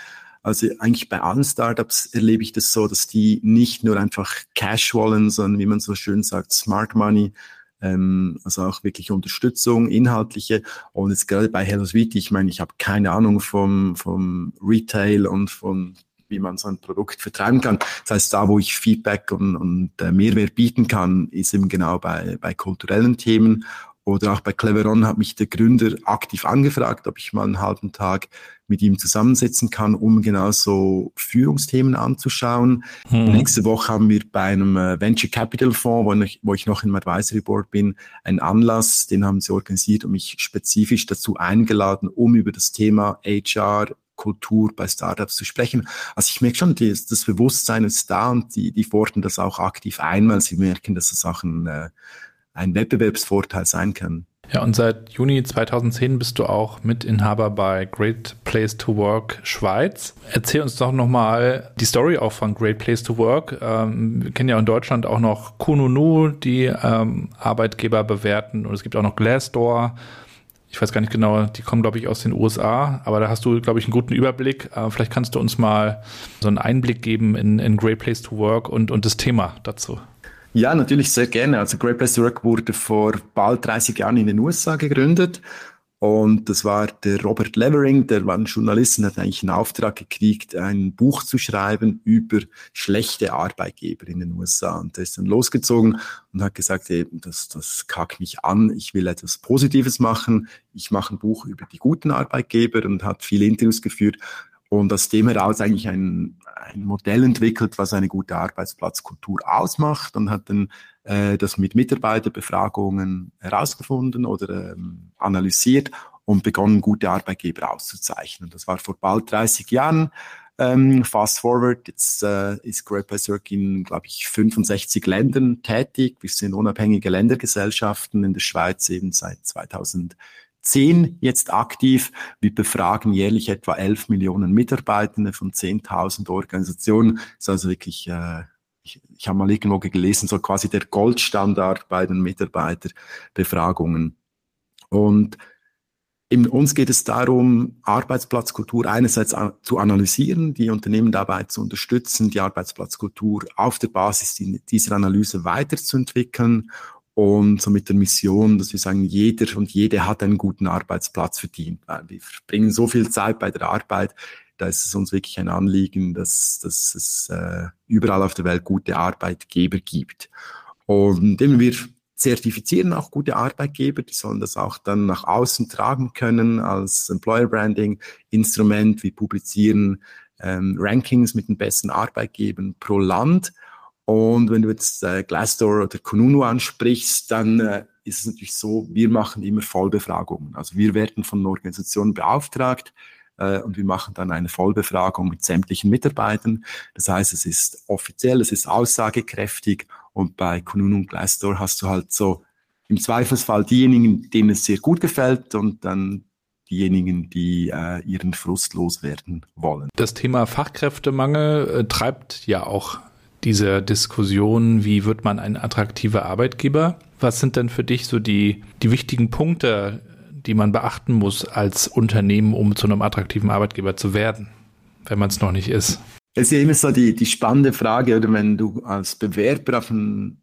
Also eigentlich bei allen Startups erlebe ich das so, dass die nicht nur einfach Cash wollen, sondern wie man so schön sagt, Smart Money, ähm, also auch wirklich Unterstützung, inhaltliche. Und jetzt gerade bei Hello Sweetie, ich meine, ich habe keine Ahnung vom, vom Retail und von wie man so ein Produkt vertreiben kann. Das heißt, da, wo ich Feedback und, und äh, Mehrwert bieten kann, ist eben genau bei, bei kulturellen Themen oder auch bei Cleveron hat mich der Gründer aktiv angefragt, ob ich mal einen halben Tag mit ihm zusammensetzen kann, um genau so Führungsthemen anzuschauen. Hm. Nächste Woche haben wir bei einem äh, Venture Capital Fonds, wo ich, wo ich noch im Advisory Board bin, einen Anlass, den haben sie organisiert und mich spezifisch dazu eingeladen, um über das Thema HR, Kultur bei Startups zu sprechen. Also ich merke schon, das, das Bewusstsein ist da und die, die fordern das auch aktiv ein, weil sie merken, dass das auch ein äh, ein Wettbewerbsvorteil sein kann. Ja, und seit Juni 2010 bist du auch Mitinhaber bei Great Place to Work Schweiz. Erzähl uns doch nochmal die Story auch von Great Place to Work. Ähm, wir kennen ja in Deutschland auch noch Kununu, die ähm, Arbeitgeber bewerten und es gibt auch noch Glassdoor. Ich weiß gar nicht genau, die kommen, glaube ich, aus den USA, aber da hast du, glaube ich, einen guten Überblick. Äh, vielleicht kannst du uns mal so einen Einblick geben in, in Great Place to Work und, und das Thema dazu. Ja, natürlich sehr gerne. Also Great Place to Work wurde vor bald 30 Jahren in den USA gegründet. Und das war der Robert Levering, der war ein Journalist und hat eigentlich einen Auftrag gekriegt, ein Buch zu schreiben über schlechte Arbeitgeber in den USA. Und der ist dann losgezogen und hat gesagt, ey, das, das kackt mich an, ich will etwas Positives machen. Ich mache ein Buch über die guten Arbeitgeber und hat viele Interviews geführt und aus dem heraus eigentlich ein, ein Modell entwickelt, was eine gute Arbeitsplatzkultur ausmacht und hat dann äh, das mit Mitarbeiterbefragungen herausgefunden oder ähm, analysiert und begonnen, gute Arbeitgeber auszuzeichnen. Das war vor bald 30 Jahren. Ähm, fast forward, jetzt äh, ist Great Place Work in, glaube ich, 65 Ländern tätig. Wir sind unabhängige Ländergesellschaften in der Schweiz eben seit 2000 zehn jetzt aktiv. Wir befragen jährlich etwa elf Millionen Mitarbeitende von 10.000 Organisationen. Das ist also wirklich, äh, ich, ich habe mal irgendwo gelesen, so quasi der Goldstandard bei den Mitarbeiterbefragungen. Und in uns geht es darum, Arbeitsplatzkultur einerseits zu analysieren, die Unternehmen dabei zu unterstützen, die Arbeitsplatzkultur auf der Basis dieser Analyse weiterzuentwickeln und so mit der Mission, dass wir sagen, jeder und jede hat einen guten Arbeitsplatz verdient. Wir verbringen so viel Zeit bei der Arbeit, da ist es uns wirklich ein Anliegen, dass, dass es äh, überall auf der Welt gute Arbeitgeber gibt. Und eben wir zertifizieren auch gute Arbeitgeber, die sollen das auch dann nach außen tragen können als Employer Branding Instrument. Wir publizieren ähm, Rankings mit den besten Arbeitgebern pro Land und wenn du jetzt äh, Glassdoor oder Kununu ansprichst, dann äh, ist es natürlich so, wir machen immer Vollbefragungen. Also wir werden von Organisationen beauftragt äh, und wir machen dann eine Vollbefragung mit sämtlichen Mitarbeitern. Das heißt, es ist offiziell, es ist aussagekräftig und bei Kununu und Glassdoor hast du halt so im Zweifelsfall diejenigen, denen es sehr gut gefällt und dann diejenigen, die äh, ihren Frust loswerden wollen. Das Thema Fachkräftemangel äh, treibt ja auch dieser Diskussion, wie wird man ein attraktiver Arbeitgeber? Was sind denn für dich so die, die wichtigen Punkte, die man beachten muss als Unternehmen, um zu einem attraktiven Arbeitgeber zu werden, wenn man es noch nicht ist? Es ist ja immer so die, die spannende Frage, oder wenn du als Bewerber auf ein,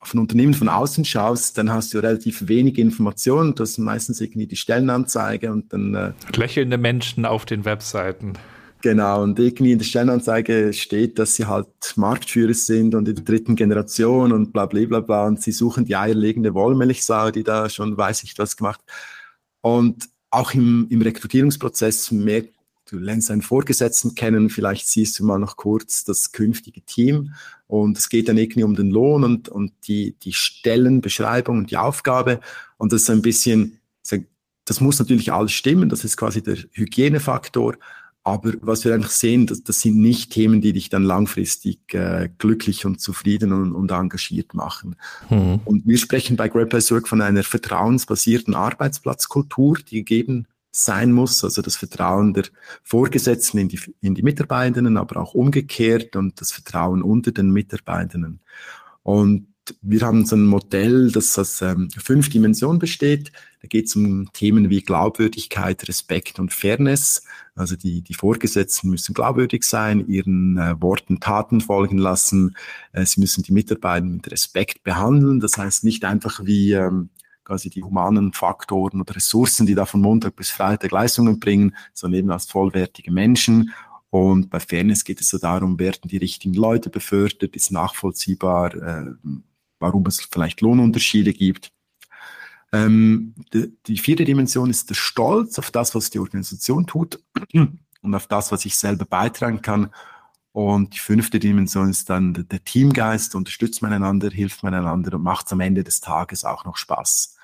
auf ein Unternehmen von außen schaust, dann hast du relativ wenig Informationen. Du hast meistens irgendwie die Stellenanzeige und dann. Äh, Lächelnde Menschen auf den Webseiten. Genau, und irgendwie in der Stellenanzeige steht, dass sie halt Marktführer sind und in der dritten Generation und bla bla bla bla. Und sie suchen die eierlegende Wollmilchsau, die da schon weiß ich was gemacht. Und auch im, im Rekrutierungsprozess merkt du lernst einen Vorgesetzten kennen, vielleicht siehst du mal noch kurz das künftige Team. Und es geht dann irgendwie um den Lohn und, und die, die Stellenbeschreibung und die Aufgabe. Und das ist ein bisschen, das muss natürlich alles stimmen, das ist quasi der Hygienefaktor, aber was wir eigentlich sehen, das, das sind nicht Themen, die dich dann langfristig äh, glücklich und zufrieden und, und engagiert machen. Mhm. Und wir sprechen bei Great Place Work von einer vertrauensbasierten Arbeitsplatzkultur, die gegeben sein muss, also das Vertrauen der Vorgesetzten in die, in die Mitarbeitenden, aber auch umgekehrt und das Vertrauen unter den Mitarbeitenden. Und wir haben so ein Modell, das aus ähm, fünf Dimensionen besteht. Da geht es um Themen wie Glaubwürdigkeit, Respekt und Fairness. Also die, die Vorgesetzten müssen glaubwürdig sein, ihren äh, Worten Taten folgen lassen. Äh, sie müssen die Mitarbeiter mit Respekt behandeln. Das heißt nicht einfach wie ähm, quasi die humanen Faktoren oder Ressourcen, die da von Montag bis Freitag Leistungen bringen, sondern eben als vollwertige Menschen. Und bei Fairness geht es so darum, werden die richtigen Leute befördert, ist nachvollziehbar, äh, warum es vielleicht Lohnunterschiede gibt. Ähm, die, die vierte Dimension ist der Stolz auf das, was die Organisation tut und auf das, was ich selber beitragen kann. Und die fünfte Dimension ist dann der, der Teamgeist, unterstützt man einander, hilft man einander und macht es am Ende des Tages auch noch Spaß.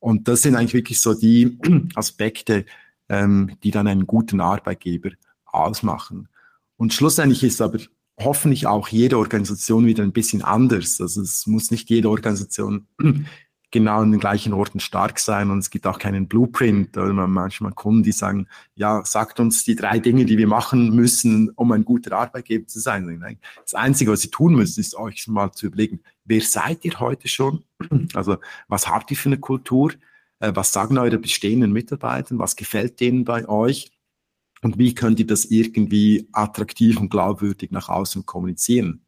Und das sind eigentlich wirklich so die Aspekte, ähm, die dann einen guten Arbeitgeber ausmachen. Und schlussendlich ist aber hoffentlich auch jede Organisation wieder ein bisschen anders. Also es muss nicht jede Organisation genau an den gleichen Orten stark sein und es gibt auch keinen Blueprint. Oder manchmal Kunden, die sagen, ja, sagt uns die drei Dinge, die wir machen müssen, um ein guter Arbeitgeber zu sein. Das Einzige, was sie tun müssen, ist euch mal zu überlegen, wer seid ihr heute schon? Also was habt ihr für eine Kultur? Äh, was sagen eure bestehenden Mitarbeiter? Was gefällt denen bei euch? Und wie könnt ihr das irgendwie attraktiv und glaubwürdig nach außen kommunizieren?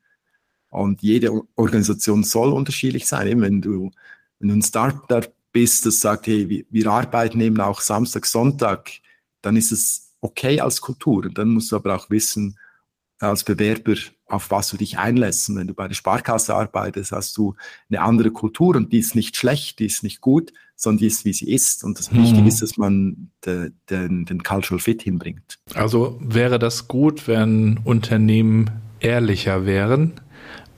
Und jede Organisation soll unterschiedlich sein. Wenn du wenn du ein Startup bist, das sagt, hey, wir, wir arbeiten eben auch Samstag, Sonntag, dann ist es okay als Kultur. Und dann musst du aber auch wissen, als Bewerber, auf was du dich einlässt. Und wenn du bei der Sparkasse arbeitest, hast du eine andere Kultur und die ist nicht schlecht, die ist nicht gut, sondern die ist, wie sie ist. Und das mhm. Wichtige ist, dass man de, den, den Cultural Fit hinbringt. Also wäre das gut, wenn Unternehmen ehrlicher wären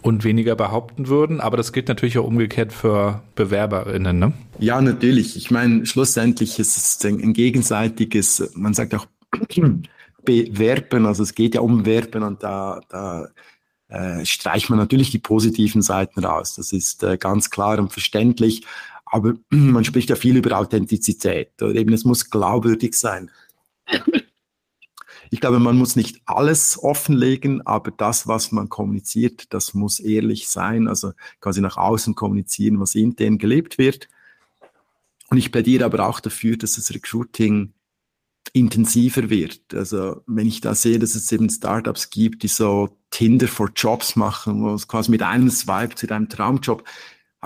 und weniger behaupten würden. Aber das gilt natürlich auch umgekehrt für BewerberInnen, ne? Ja, natürlich. Ich meine, schlussendlich ist es ein gegenseitiges, man sagt auch bewerben, also es geht ja um Werben und da, da äh, streicht man natürlich die positiven Seiten raus. Das ist äh, ganz klar und verständlich. Aber man spricht ja viel über Authentizität. Oder eben, es muss glaubwürdig sein. Ich glaube, man muss nicht alles offenlegen, aber das, was man kommuniziert, das muss ehrlich sein, also quasi nach außen kommunizieren, was intern gelebt wird. Und ich plädiere aber auch dafür, dass das Recruiting intensiver wird. Also wenn ich da sehe, dass es eben Startups gibt, die so Tinder for Jobs machen, wo es quasi mit einem Swipe zu deinem Traumjob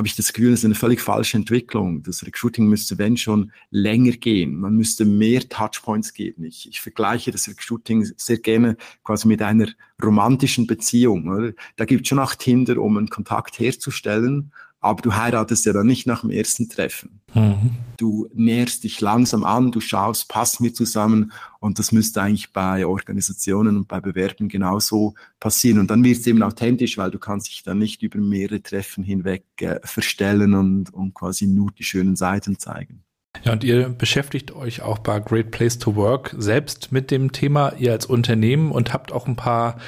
habe ich das Gefühl, das ist eine völlig falsche Entwicklung. Das Recruiting müsste, wenn schon, länger gehen. Man müsste mehr Touchpoints geben. Ich, ich vergleiche das Recruiting sehr gerne quasi mit einer romantischen Beziehung. Oder? Da gibt es schon auch Tinder, um einen Kontakt herzustellen, aber du heiratest ja dann nicht nach dem ersten Treffen. Mhm. Du näherst dich langsam an, du schaust, passen wir zusammen und das müsste eigentlich bei Organisationen und bei Bewerben genauso passieren. Und dann wird es eben authentisch, weil du kannst dich dann nicht über mehrere Treffen hinweg äh, verstellen und, und quasi nur die schönen Seiten zeigen. Ja, und ihr beschäftigt euch auch bei Great Place to Work selbst mit dem Thema, ihr als Unternehmen und habt auch ein paar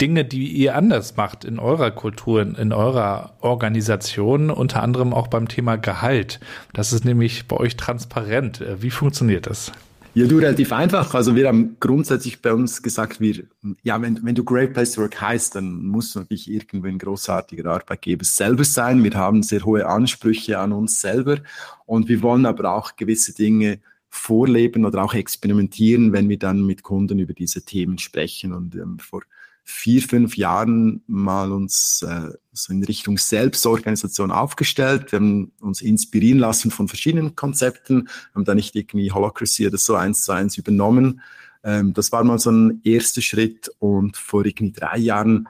Dinge, die ihr anders macht in eurer Kultur, in eurer Organisation, unter anderem auch beim Thema Gehalt. Das ist nämlich bei euch transparent. Äh, wie funktioniert das? Ja, du relativ einfach. Also wir haben grundsätzlich bei uns gesagt, wir, ja, wenn, wenn du Great Place to Work heißt, dann muss natürlich irgendwie ein großartiger Arbeitgeber selber sein. Wir haben sehr hohe Ansprüche an uns selber und wir wollen aber auch gewisse Dinge vorleben oder auch experimentieren, wenn wir dann mit Kunden über diese Themen sprechen. Und ähm, vor vier, fünf Jahren mal uns äh, so in Richtung Selbstorganisation aufgestellt. Wir haben uns inspirieren lassen von verschiedenen Konzepten, haben da nicht irgendwie Holocracy oder so eins zu eins übernommen. Ähm, das war mal so ein erster Schritt und vor irgendwie drei Jahren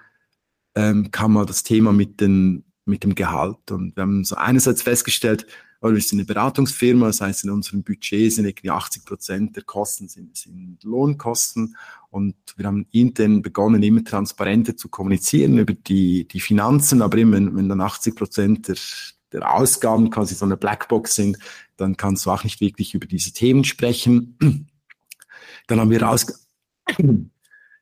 ähm, kam mal das Thema mit, den, mit dem Gehalt. Und wir haben so einerseits festgestellt, weil wir sind eine Beratungsfirma, das heißt, in unserem Budget sind irgendwie 80 Prozent der Kosten sind, sind Lohnkosten und wir haben intern begonnen, immer transparenter zu kommunizieren über die, die Finanzen, aber immer, wenn dann 80 Prozent der, der Ausgaben quasi so eine Blackbox sind, dann kannst du auch nicht wirklich über diese Themen sprechen. Dann haben wir raus,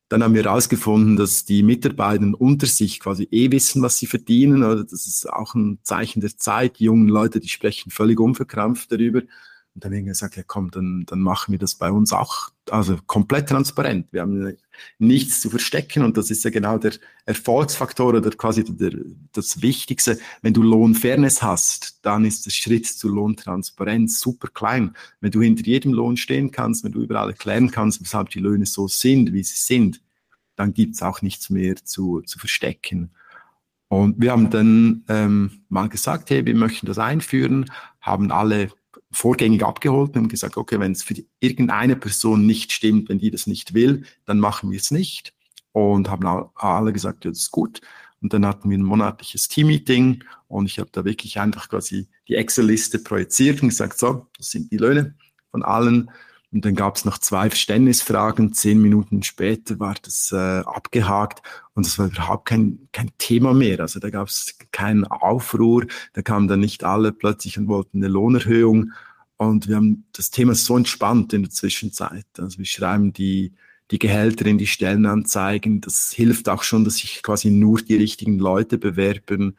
dann haben wir herausgefunden, dass die Mitarbeiter unter sich quasi eh wissen, was sie verdienen. Oder das ist auch ein Zeichen der Zeit. Die jungen Leute, die sprechen völlig unverkrampft darüber. Und dann haben wir gesagt, ja komm, dann, dann machen wir das bei uns auch, also komplett transparent. Wir haben nichts zu verstecken und das ist ja genau der Erfolgsfaktor oder quasi der, das Wichtigste. Wenn du Lohnfairness hast, dann ist der Schritt zur Lohntransparenz super klein. Wenn du hinter jedem Lohn stehen kannst, wenn du überall erklären kannst, weshalb die Löhne so sind, wie sie sind, dann gibt's auch nichts mehr zu, zu verstecken. Und wir haben dann ähm, mal gesagt, hey, wir möchten das einführen, haben alle vorgängig abgeholt und gesagt, okay, wenn es für die, irgendeine Person nicht stimmt, wenn die das nicht will, dann machen wir es nicht. Und haben alle gesagt, ja, das ist gut. Und dann hatten wir ein monatliches Team-Meeting und ich habe da wirklich einfach quasi die Excel-Liste projiziert und gesagt, so, das sind die Löhne von allen. Und dann gab es noch zwei Verständnisfragen. Zehn Minuten später war das äh, abgehakt und es war überhaupt kein, kein Thema mehr. Also da gab es keinen Aufruhr. Da kamen dann nicht alle plötzlich und wollten eine Lohnerhöhung. Und wir haben das Thema so entspannt in der Zwischenzeit. Also wir schreiben die, die Gehälter in die Stellenanzeigen. Das hilft auch schon, dass sich quasi nur die richtigen Leute bewerben.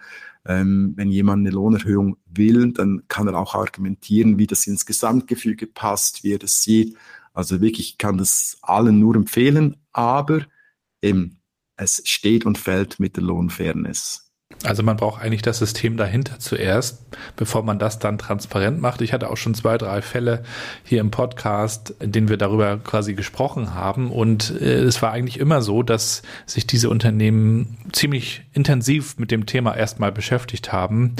Ähm, wenn jemand eine Lohnerhöhung will, dann kann er auch argumentieren, wie das ins Gesamtgefüge passt, wie er das sieht. Also wirklich kann das allen nur empfehlen, aber eben, es steht und fällt mit der Lohnfairness. Also man braucht eigentlich das System dahinter zuerst, bevor man das dann transparent macht. Ich hatte auch schon zwei, drei Fälle hier im Podcast, in denen wir darüber quasi gesprochen haben. Und äh, es war eigentlich immer so, dass sich diese Unternehmen ziemlich intensiv mit dem Thema erstmal beschäftigt haben.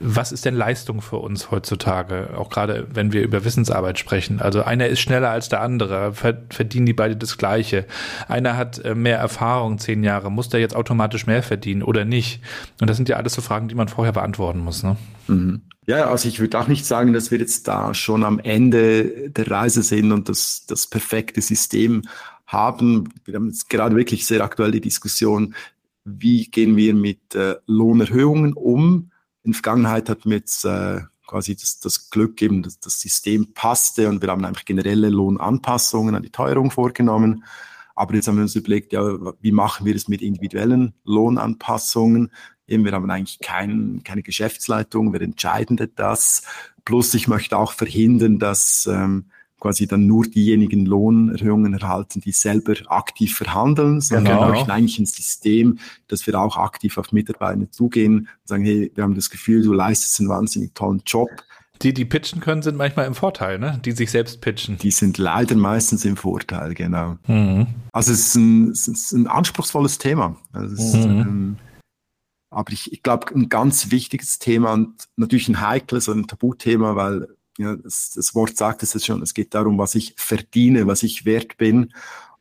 Was ist denn Leistung für uns heutzutage? Auch gerade wenn wir über Wissensarbeit sprechen. Also einer ist schneller als der andere, verdienen die beide das Gleiche. Einer hat äh, mehr Erfahrung, zehn Jahre, muss der jetzt automatisch mehr verdienen oder nicht? Und das sind ja alles so Fragen, die man vorher beantworten muss. Ne? Mhm. Ja, also ich würde auch nicht sagen, dass wir jetzt da schon am Ende der Reise sind und das, das perfekte System haben. Wir haben jetzt gerade wirklich sehr aktuell die Diskussion, wie gehen wir mit äh, Lohnerhöhungen um. In der Vergangenheit hatten wir jetzt äh, quasi das, das Glück eben, dass das System passte und wir haben einfach generelle Lohnanpassungen an die Teuerung vorgenommen. Aber jetzt haben wir uns überlegt, ja, wie machen wir es mit individuellen Lohnanpassungen? Eben, wir haben eigentlich kein, keine Geschäftsleitung, wir entscheiden das. Plus ich möchte auch verhindern, dass ähm, quasi dann nur diejenigen Lohnerhöhungen erhalten, die selber aktiv verhandeln, sondern genau. wir möchten eigentlich ein System, dass wir auch aktiv auf Mitarbeiter zugehen und sagen, hey, wir haben das Gefühl, du leistest einen wahnsinnig tollen Job. Die, die pitchen können, sind manchmal im Vorteil, ne? Die sich selbst pitchen. Die sind leider meistens im Vorteil, genau. Mhm. Also es ist, ein, es ist ein anspruchsvolles Thema. Also es mhm. ist, ähm, aber ich, ich glaube, ein ganz wichtiges Thema und natürlich ein heikles und ein Tabuthema, weil ja, das, das Wort sagt es jetzt schon, es geht darum, was ich verdiene, was ich wert bin.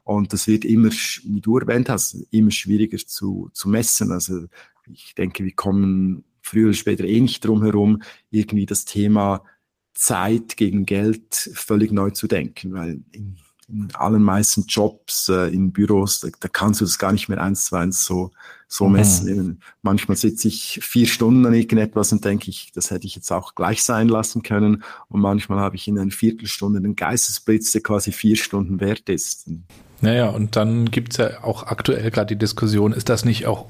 Und das wird immer, wie du erwähnt hast, immer schwieriger zu, zu messen. Also ich denke, wir kommen früher oder später eh nicht drum herum, irgendwie das Thema Zeit gegen Geld völlig neu zu denken, weil in in allen meisten Jobs, äh, in Büros, da, da, kannst du das gar nicht mehr eins zu eins so, so mhm. messen. Manchmal sitze ich vier Stunden an irgendetwas und denke ich, das hätte ich jetzt auch gleich sein lassen können. Und manchmal habe ich in einer Viertelstunde einen Geistesblitz, der quasi vier Stunden wert ist. Naja, und dann gibt's ja auch aktuell gerade die Diskussion, ist das nicht auch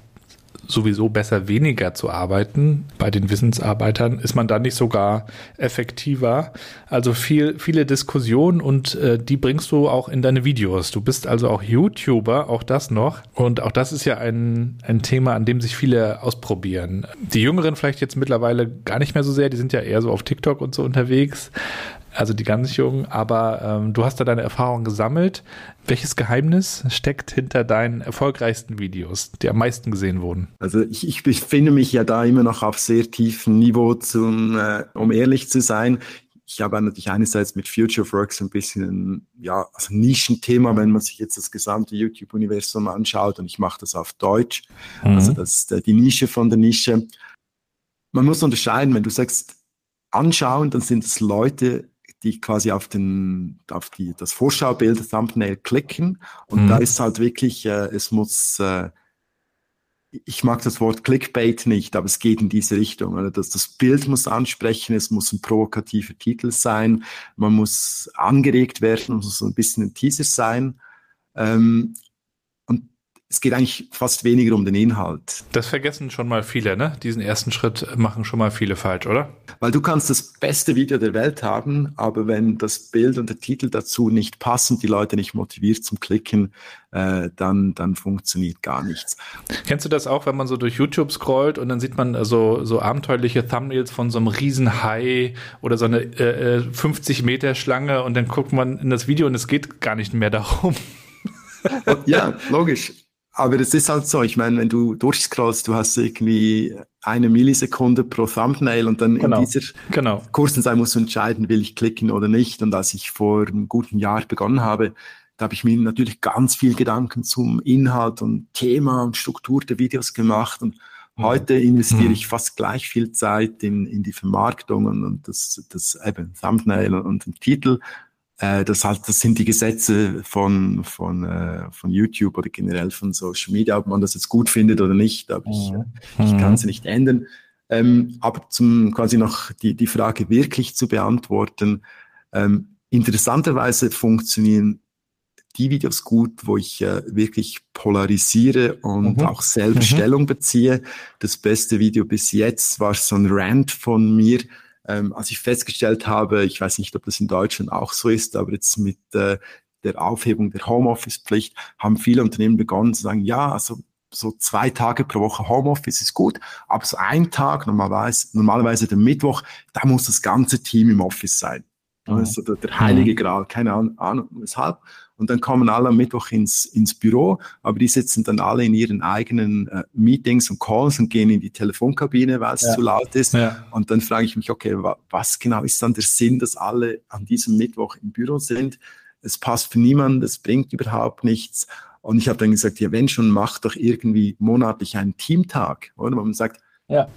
sowieso besser, weniger zu arbeiten. Bei den Wissensarbeitern ist man da nicht sogar effektiver. Also viel, viele Diskussionen und äh, die bringst du auch in deine Videos. Du bist also auch YouTuber, auch das noch. Und auch das ist ja ein, ein Thema, an dem sich viele ausprobieren. Die Jüngeren vielleicht jetzt mittlerweile gar nicht mehr so sehr, die sind ja eher so auf TikTok und so unterwegs also die ganz jungen, aber ähm, du hast da deine Erfahrungen gesammelt. Welches Geheimnis steckt hinter deinen erfolgreichsten Videos, die am meisten gesehen wurden? Also ich, ich befinde mich ja da immer noch auf sehr tiefem Niveau, zum, äh, um ehrlich zu sein. Ich habe natürlich einerseits mit Future of Work so ein bisschen ja, also ein Nischenthema, wenn man sich jetzt das gesamte YouTube-Universum anschaut und ich mache das auf Deutsch. Mhm. Also das ist äh, die Nische von der Nische. Man muss unterscheiden, wenn du sagst, anschauen, dann sind es Leute, die quasi auf den, auf die, das Vorschaubild, Thumbnail klicken. Und mhm. da ist halt wirklich, äh, es muss, äh, ich mag das Wort Clickbait nicht, aber es geht in diese Richtung. Oder? Das, das Bild muss ansprechen, es muss ein provokativer Titel sein, man muss angeregt werden, es muss so ein bisschen ein Teaser sein. Ähm, es geht eigentlich fast weniger um den Inhalt. Das vergessen schon mal viele, ne? Diesen ersten Schritt machen schon mal viele falsch, oder? Weil du kannst das beste Video der Welt haben, aber wenn das Bild und der Titel dazu nicht passen, die Leute nicht motiviert zum Klicken, äh, dann, dann funktioniert gar nichts. Kennst du das auch, wenn man so durch YouTube scrollt und dann sieht man so, so abenteuerliche Thumbnails von so einem Riesenhai oder so eine äh, 50 äh, Meter Schlange und dann guckt man in das Video und es geht gar nicht mehr darum. ja, logisch. Aber es ist halt so, ich meine, wenn du durchscrollst, du hast irgendwie eine Millisekunde pro Thumbnail und dann genau. in dieser genau. kurzen Zeit musst du entscheiden, will ich klicken oder nicht. Und als ich vor einem guten Jahr begonnen habe, da habe ich mir natürlich ganz viel Gedanken zum Inhalt und Thema und Struktur der Videos gemacht. Und mhm. heute investiere mhm. ich fast gleich viel Zeit in, in die Vermarktung und, und das, das eben Thumbnail und den Titel äh, das halt, das sind die Gesetze von, von, äh, von YouTube oder generell von Social Media, ob man das jetzt gut findet oder nicht, aber ich, mhm. ich kann sie nicht ändern. Ähm, aber zum quasi noch die, die Frage wirklich zu beantworten, ähm, interessanterweise funktionieren die Videos gut, wo ich äh, wirklich polarisiere und mhm. auch selbst mhm. Stellung beziehe. Das beste Video bis jetzt war so ein Rant von mir, ähm, als ich festgestellt habe, ich weiß nicht, ob das in Deutschland auch so ist, aber jetzt mit äh, der Aufhebung der Homeoffice-Pflicht haben viele Unternehmen begonnen zu sagen, ja, also so zwei Tage pro Woche Homeoffice ist gut, aber so ein Tag, normalerweise, normalerweise der Mittwoch, da muss das ganze Team im Office sein. Mhm. Also der, der heilige mhm. Gral, keine Ahnung weshalb. Und dann kommen alle am Mittwoch ins, ins Büro, aber die sitzen dann alle in ihren eigenen äh, Meetings und Calls und gehen in die Telefonkabine, weil es ja. zu laut ist. Ja. Und dann frage ich mich, okay, wa was genau ist dann der Sinn, dass alle an diesem Mittwoch im Büro sind? Es passt für niemanden, es bringt überhaupt nichts. Und ich habe dann gesagt, ja, wenn schon, macht doch irgendwie monatlich einen Teamtag, oder? Wo man sagt, ja.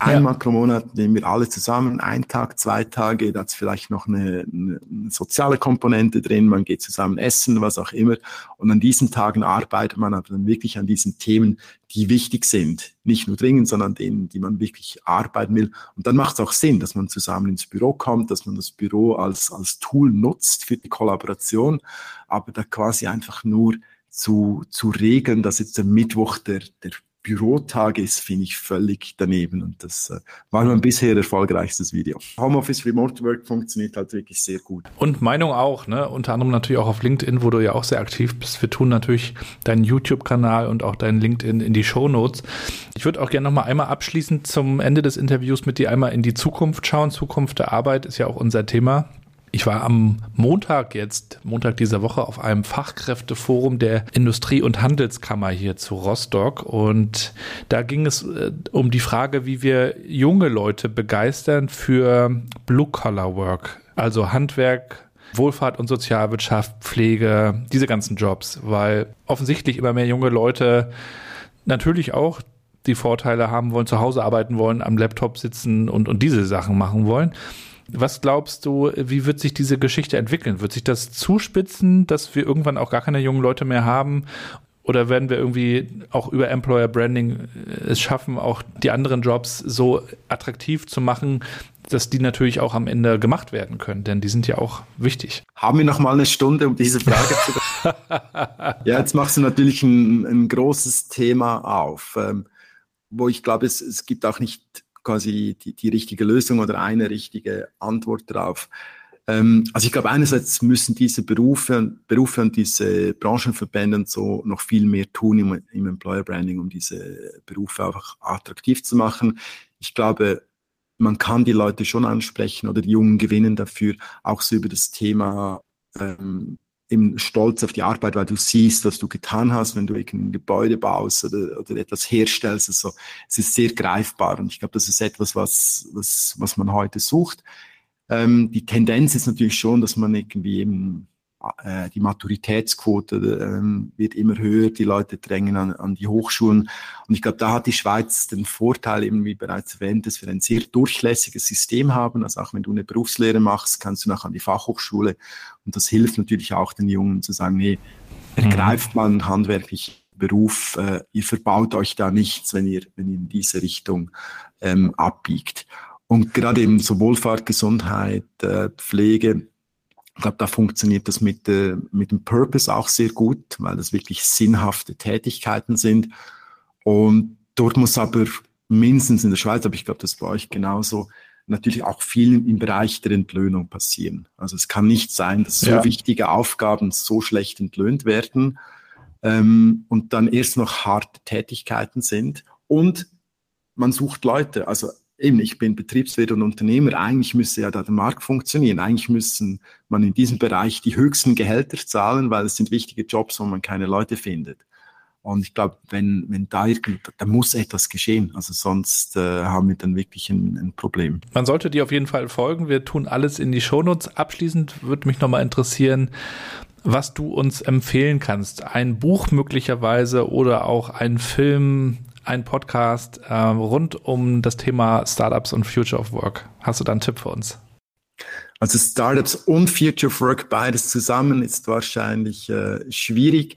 Einmal ja. pro Monat nehmen wir alle zusammen, ein Tag, zwei Tage, da ist vielleicht noch eine, eine, soziale Komponente drin, man geht zusammen essen, was auch immer. Und an diesen Tagen arbeitet man aber dann wirklich an diesen Themen, die wichtig sind. Nicht nur dringend, sondern denen, die man wirklich arbeiten will. Und dann macht es auch Sinn, dass man zusammen ins Büro kommt, dass man das Büro als, als Tool nutzt für die Kollaboration, aber da quasi einfach nur zu, zu regeln, dass jetzt der Mittwoch der, der Bürotag ist, finde ich völlig daneben. Und das äh, war mein bisher erfolgreichstes Video. Homeoffice Remote Work funktioniert halt wirklich sehr gut. Und Meinung auch, ne? Unter anderem natürlich auch auf LinkedIn, wo du ja auch sehr aktiv bist. Wir tun natürlich deinen YouTube-Kanal und auch deinen LinkedIn in die Show Notes. Ich würde auch gerne nochmal einmal abschließend zum Ende des Interviews mit dir einmal in die Zukunft schauen. Zukunft der Arbeit ist ja auch unser Thema. Ich war am Montag jetzt, Montag dieser Woche, auf einem Fachkräfteforum der Industrie- und Handelskammer hier zu Rostock. Und da ging es äh, um die Frage, wie wir junge Leute begeistern für Blue-Collar-Work, also Handwerk, Wohlfahrt und Sozialwirtschaft, Pflege, diese ganzen Jobs, weil offensichtlich immer mehr junge Leute natürlich auch die Vorteile haben wollen, zu Hause arbeiten wollen, am Laptop sitzen und, und diese Sachen machen wollen. Was glaubst du, wie wird sich diese Geschichte entwickeln? Wird sich das zuspitzen, dass wir irgendwann auch gar keine jungen Leute mehr haben? Oder werden wir irgendwie auch über Employer Branding äh, es schaffen, auch die anderen Jobs so attraktiv zu machen, dass die natürlich auch am Ende gemacht werden können? Denn die sind ja auch wichtig. Haben wir noch mal eine Stunde, um diese Frage zu Ja, jetzt machst du natürlich ein, ein großes Thema auf. Ähm, wo ich glaube, es, es gibt auch nicht quasi die, die richtige Lösung oder eine richtige Antwort drauf. Ähm, also ich glaube, einerseits müssen diese Berufe, Berufe und diese Branchenverbände und so noch viel mehr tun im, im Employer Branding, um diese Berufe einfach attraktiv zu machen. Ich glaube, man kann die Leute schon ansprechen oder die Jungen gewinnen dafür, auch so über das Thema ähm, im Stolz auf die Arbeit, weil du siehst, was du getan hast, wenn du ein Gebäude baust oder, oder etwas herstellst. Also es ist sehr greifbar und ich glaube, das ist etwas, was, was, was man heute sucht. Ähm, die Tendenz ist natürlich schon, dass man irgendwie eben äh, die Maturitätsquote ähm, wird immer höher, die Leute drängen an, an die Hochschulen. Und ich glaube, da hat die Schweiz den Vorteil, eben wie bereits erwähnt, dass wir ein sehr durchlässiges System haben. Also auch wenn du eine Berufslehre machst, kannst du nachher an die Fachhochschule. Und das hilft natürlich auch den Jungen zu sagen, nee, ergreift mal einen handwerklichen Beruf, äh, ihr verbaut euch da nichts, wenn ihr, wenn ihr in diese Richtung ähm, abbiegt. Und gerade eben so Wohlfahrt, Gesundheit, äh, Pflege, ich glaube, da funktioniert das mit, äh, mit dem Purpose auch sehr gut, weil das wirklich sinnhafte Tätigkeiten sind. Und dort muss aber mindestens in der Schweiz, aber ich glaube, das bei euch genauso, natürlich auch viel im Bereich der Entlöhnung passieren. Also es kann nicht sein, dass so ja. wichtige Aufgaben so schlecht entlöhnt werden ähm, und dann erst noch harte Tätigkeiten sind. Und man sucht Leute. Also eben, ich bin Betriebswirt und Unternehmer, eigentlich müsste ja da der Markt funktionieren. Eigentlich müssen man in diesem Bereich die höchsten Gehälter zahlen, weil es sind wichtige Jobs, wo man keine Leute findet. Und ich glaube, wenn, wenn da irgend, da muss etwas geschehen. Also sonst äh, haben wir dann wirklich ein, ein Problem. Man sollte dir auf jeden Fall folgen. Wir tun alles in die Shownotes. Abschließend würde mich nochmal interessieren, was du uns empfehlen kannst. Ein Buch möglicherweise oder auch ein Film, ein Podcast äh, rund um das Thema Startups und Future of Work. Hast du da einen Tipp für uns? Also Startups und Future of Work beides zusammen ist wahrscheinlich äh, schwierig.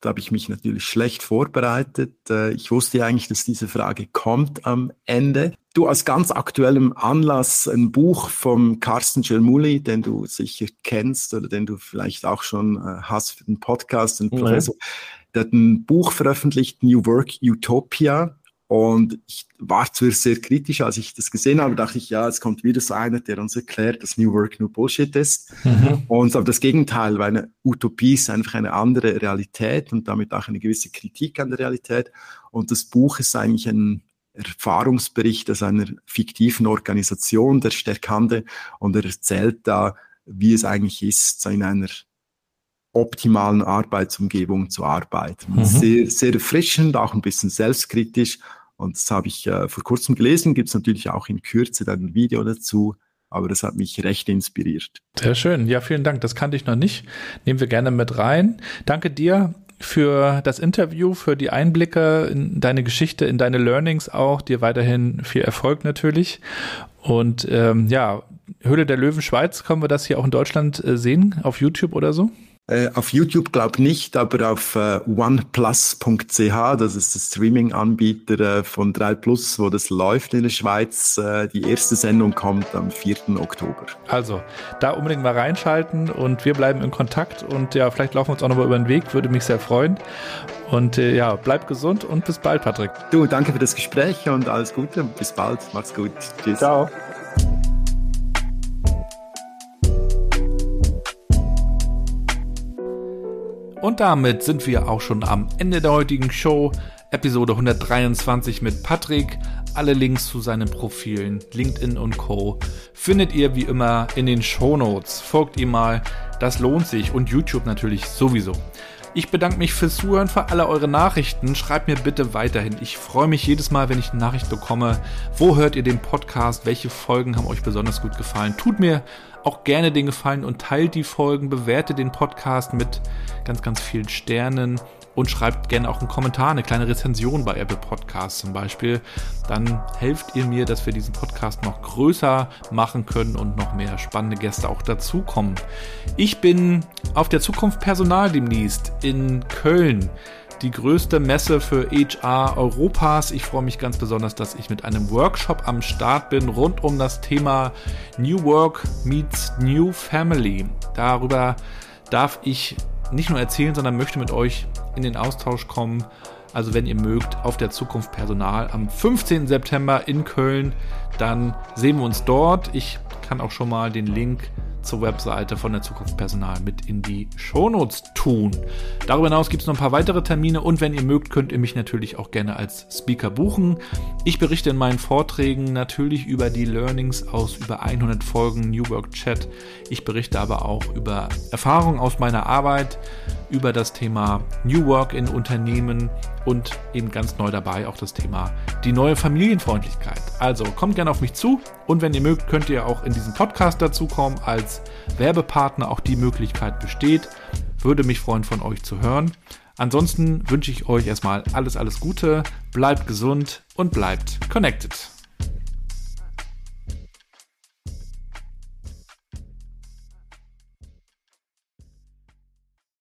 Da habe ich mich natürlich schlecht vorbereitet. Äh, ich wusste eigentlich, dass diese Frage kommt am Ende. Du als ganz aktuellem Anlass ein Buch vom Carsten Gelmuli, den du sicher kennst oder den du vielleicht auch schon äh, hast für den Podcast, den mhm. Professor. Der hat ein Buch veröffentlicht, New Work Utopia. Und ich war zuerst sehr kritisch, als ich das gesehen habe, dachte ich, ja, es kommt wieder so einer, der uns erklärt, dass New Work nur Bullshit ist. Mhm. Und aber das Gegenteil, weil eine Utopie ist einfach eine andere Realität und damit auch eine gewisse Kritik an der Realität. Und das Buch ist eigentlich ein Erfahrungsbericht aus einer fiktiven Organisation, der Stärkande, und er erzählt da, wie es eigentlich ist, so in einer optimalen Arbeitsumgebung zu arbeiten. Mhm. Sehr, sehr erfrischend, auch ein bisschen selbstkritisch. Und das habe ich äh, vor kurzem gelesen. Gibt es natürlich auch in Kürze dann ein Video dazu. Aber das hat mich recht inspiriert. Sehr schön. Ja, vielen Dank. Das kannte ich noch nicht. Nehmen wir gerne mit rein. Danke dir für das Interview, für die Einblicke in deine Geschichte, in deine Learnings auch. Dir weiterhin viel Erfolg natürlich. Und ähm, ja, Höhle der Löwen Schweiz, können wir das hier auch in Deutschland äh, sehen, auf YouTube oder so? Äh, auf YouTube glaube nicht, aber auf äh, oneplus.ch, das ist der Streaming-Anbieter äh, von 3 Plus, wo das läuft in der Schweiz. Äh, die erste Sendung kommt am 4. Oktober. Also, da unbedingt mal reinschalten und wir bleiben in Kontakt und ja, vielleicht laufen wir uns auch nochmal über den Weg, würde mich sehr freuen. Und äh, ja, bleib gesund und bis bald, Patrick. Du, danke für das Gespräch und alles Gute. Bis bald. Mach's gut. Tschüss. Ciao. Und damit sind wir auch schon am Ende der heutigen Show. Episode 123 mit Patrick. Alle Links zu seinen Profilen, LinkedIn und Co. findet ihr wie immer in den Show Notes. Folgt ihm mal, das lohnt sich und YouTube natürlich sowieso. Ich bedanke mich fürs Zuhören, für alle eure Nachrichten. Schreibt mir bitte weiterhin. Ich freue mich jedes Mal, wenn ich eine Nachricht bekomme. Wo hört ihr den Podcast? Welche Folgen haben euch besonders gut gefallen? Tut mir auch gerne den Gefallen und teilt die Folgen, bewertet den Podcast mit ganz, ganz vielen Sternen und schreibt gerne auch einen Kommentar, eine kleine Rezension bei Apple Podcasts zum Beispiel. Dann helft ihr mir, dass wir diesen Podcast noch größer machen können und noch mehr spannende Gäste auch dazukommen. Ich bin auf der Zukunft Personal demnächst in Köln die größte Messe für HR Europas. Ich freue mich ganz besonders, dass ich mit einem Workshop am Start bin rund um das Thema New Work meets New Family. Darüber darf ich nicht nur erzählen, sondern möchte mit euch in den Austausch kommen. Also wenn ihr mögt, auf der Zukunft Personal am 15. September in Köln, dann sehen wir uns dort. Ich kann auch schon mal den Link zur Webseite von der Zukunft Personal mit in die Shownotes tun. Darüber hinaus gibt es noch ein paar weitere Termine und wenn ihr mögt, könnt ihr mich natürlich auch gerne als Speaker buchen. Ich berichte in meinen Vorträgen natürlich über die Learnings aus über 100 Folgen New Work Chat. Ich berichte aber auch über Erfahrungen aus meiner Arbeit, über das Thema New Work in Unternehmen und eben ganz neu dabei auch das Thema die neue Familienfreundlichkeit. Also kommt gerne auf mich zu und wenn ihr mögt, könnt ihr auch in diesen Podcast dazukommen als Werbepartner. Auch die Möglichkeit besteht. Würde mich freuen, von euch zu hören. Ansonsten wünsche ich euch erstmal alles, alles Gute, bleibt gesund und bleibt connected.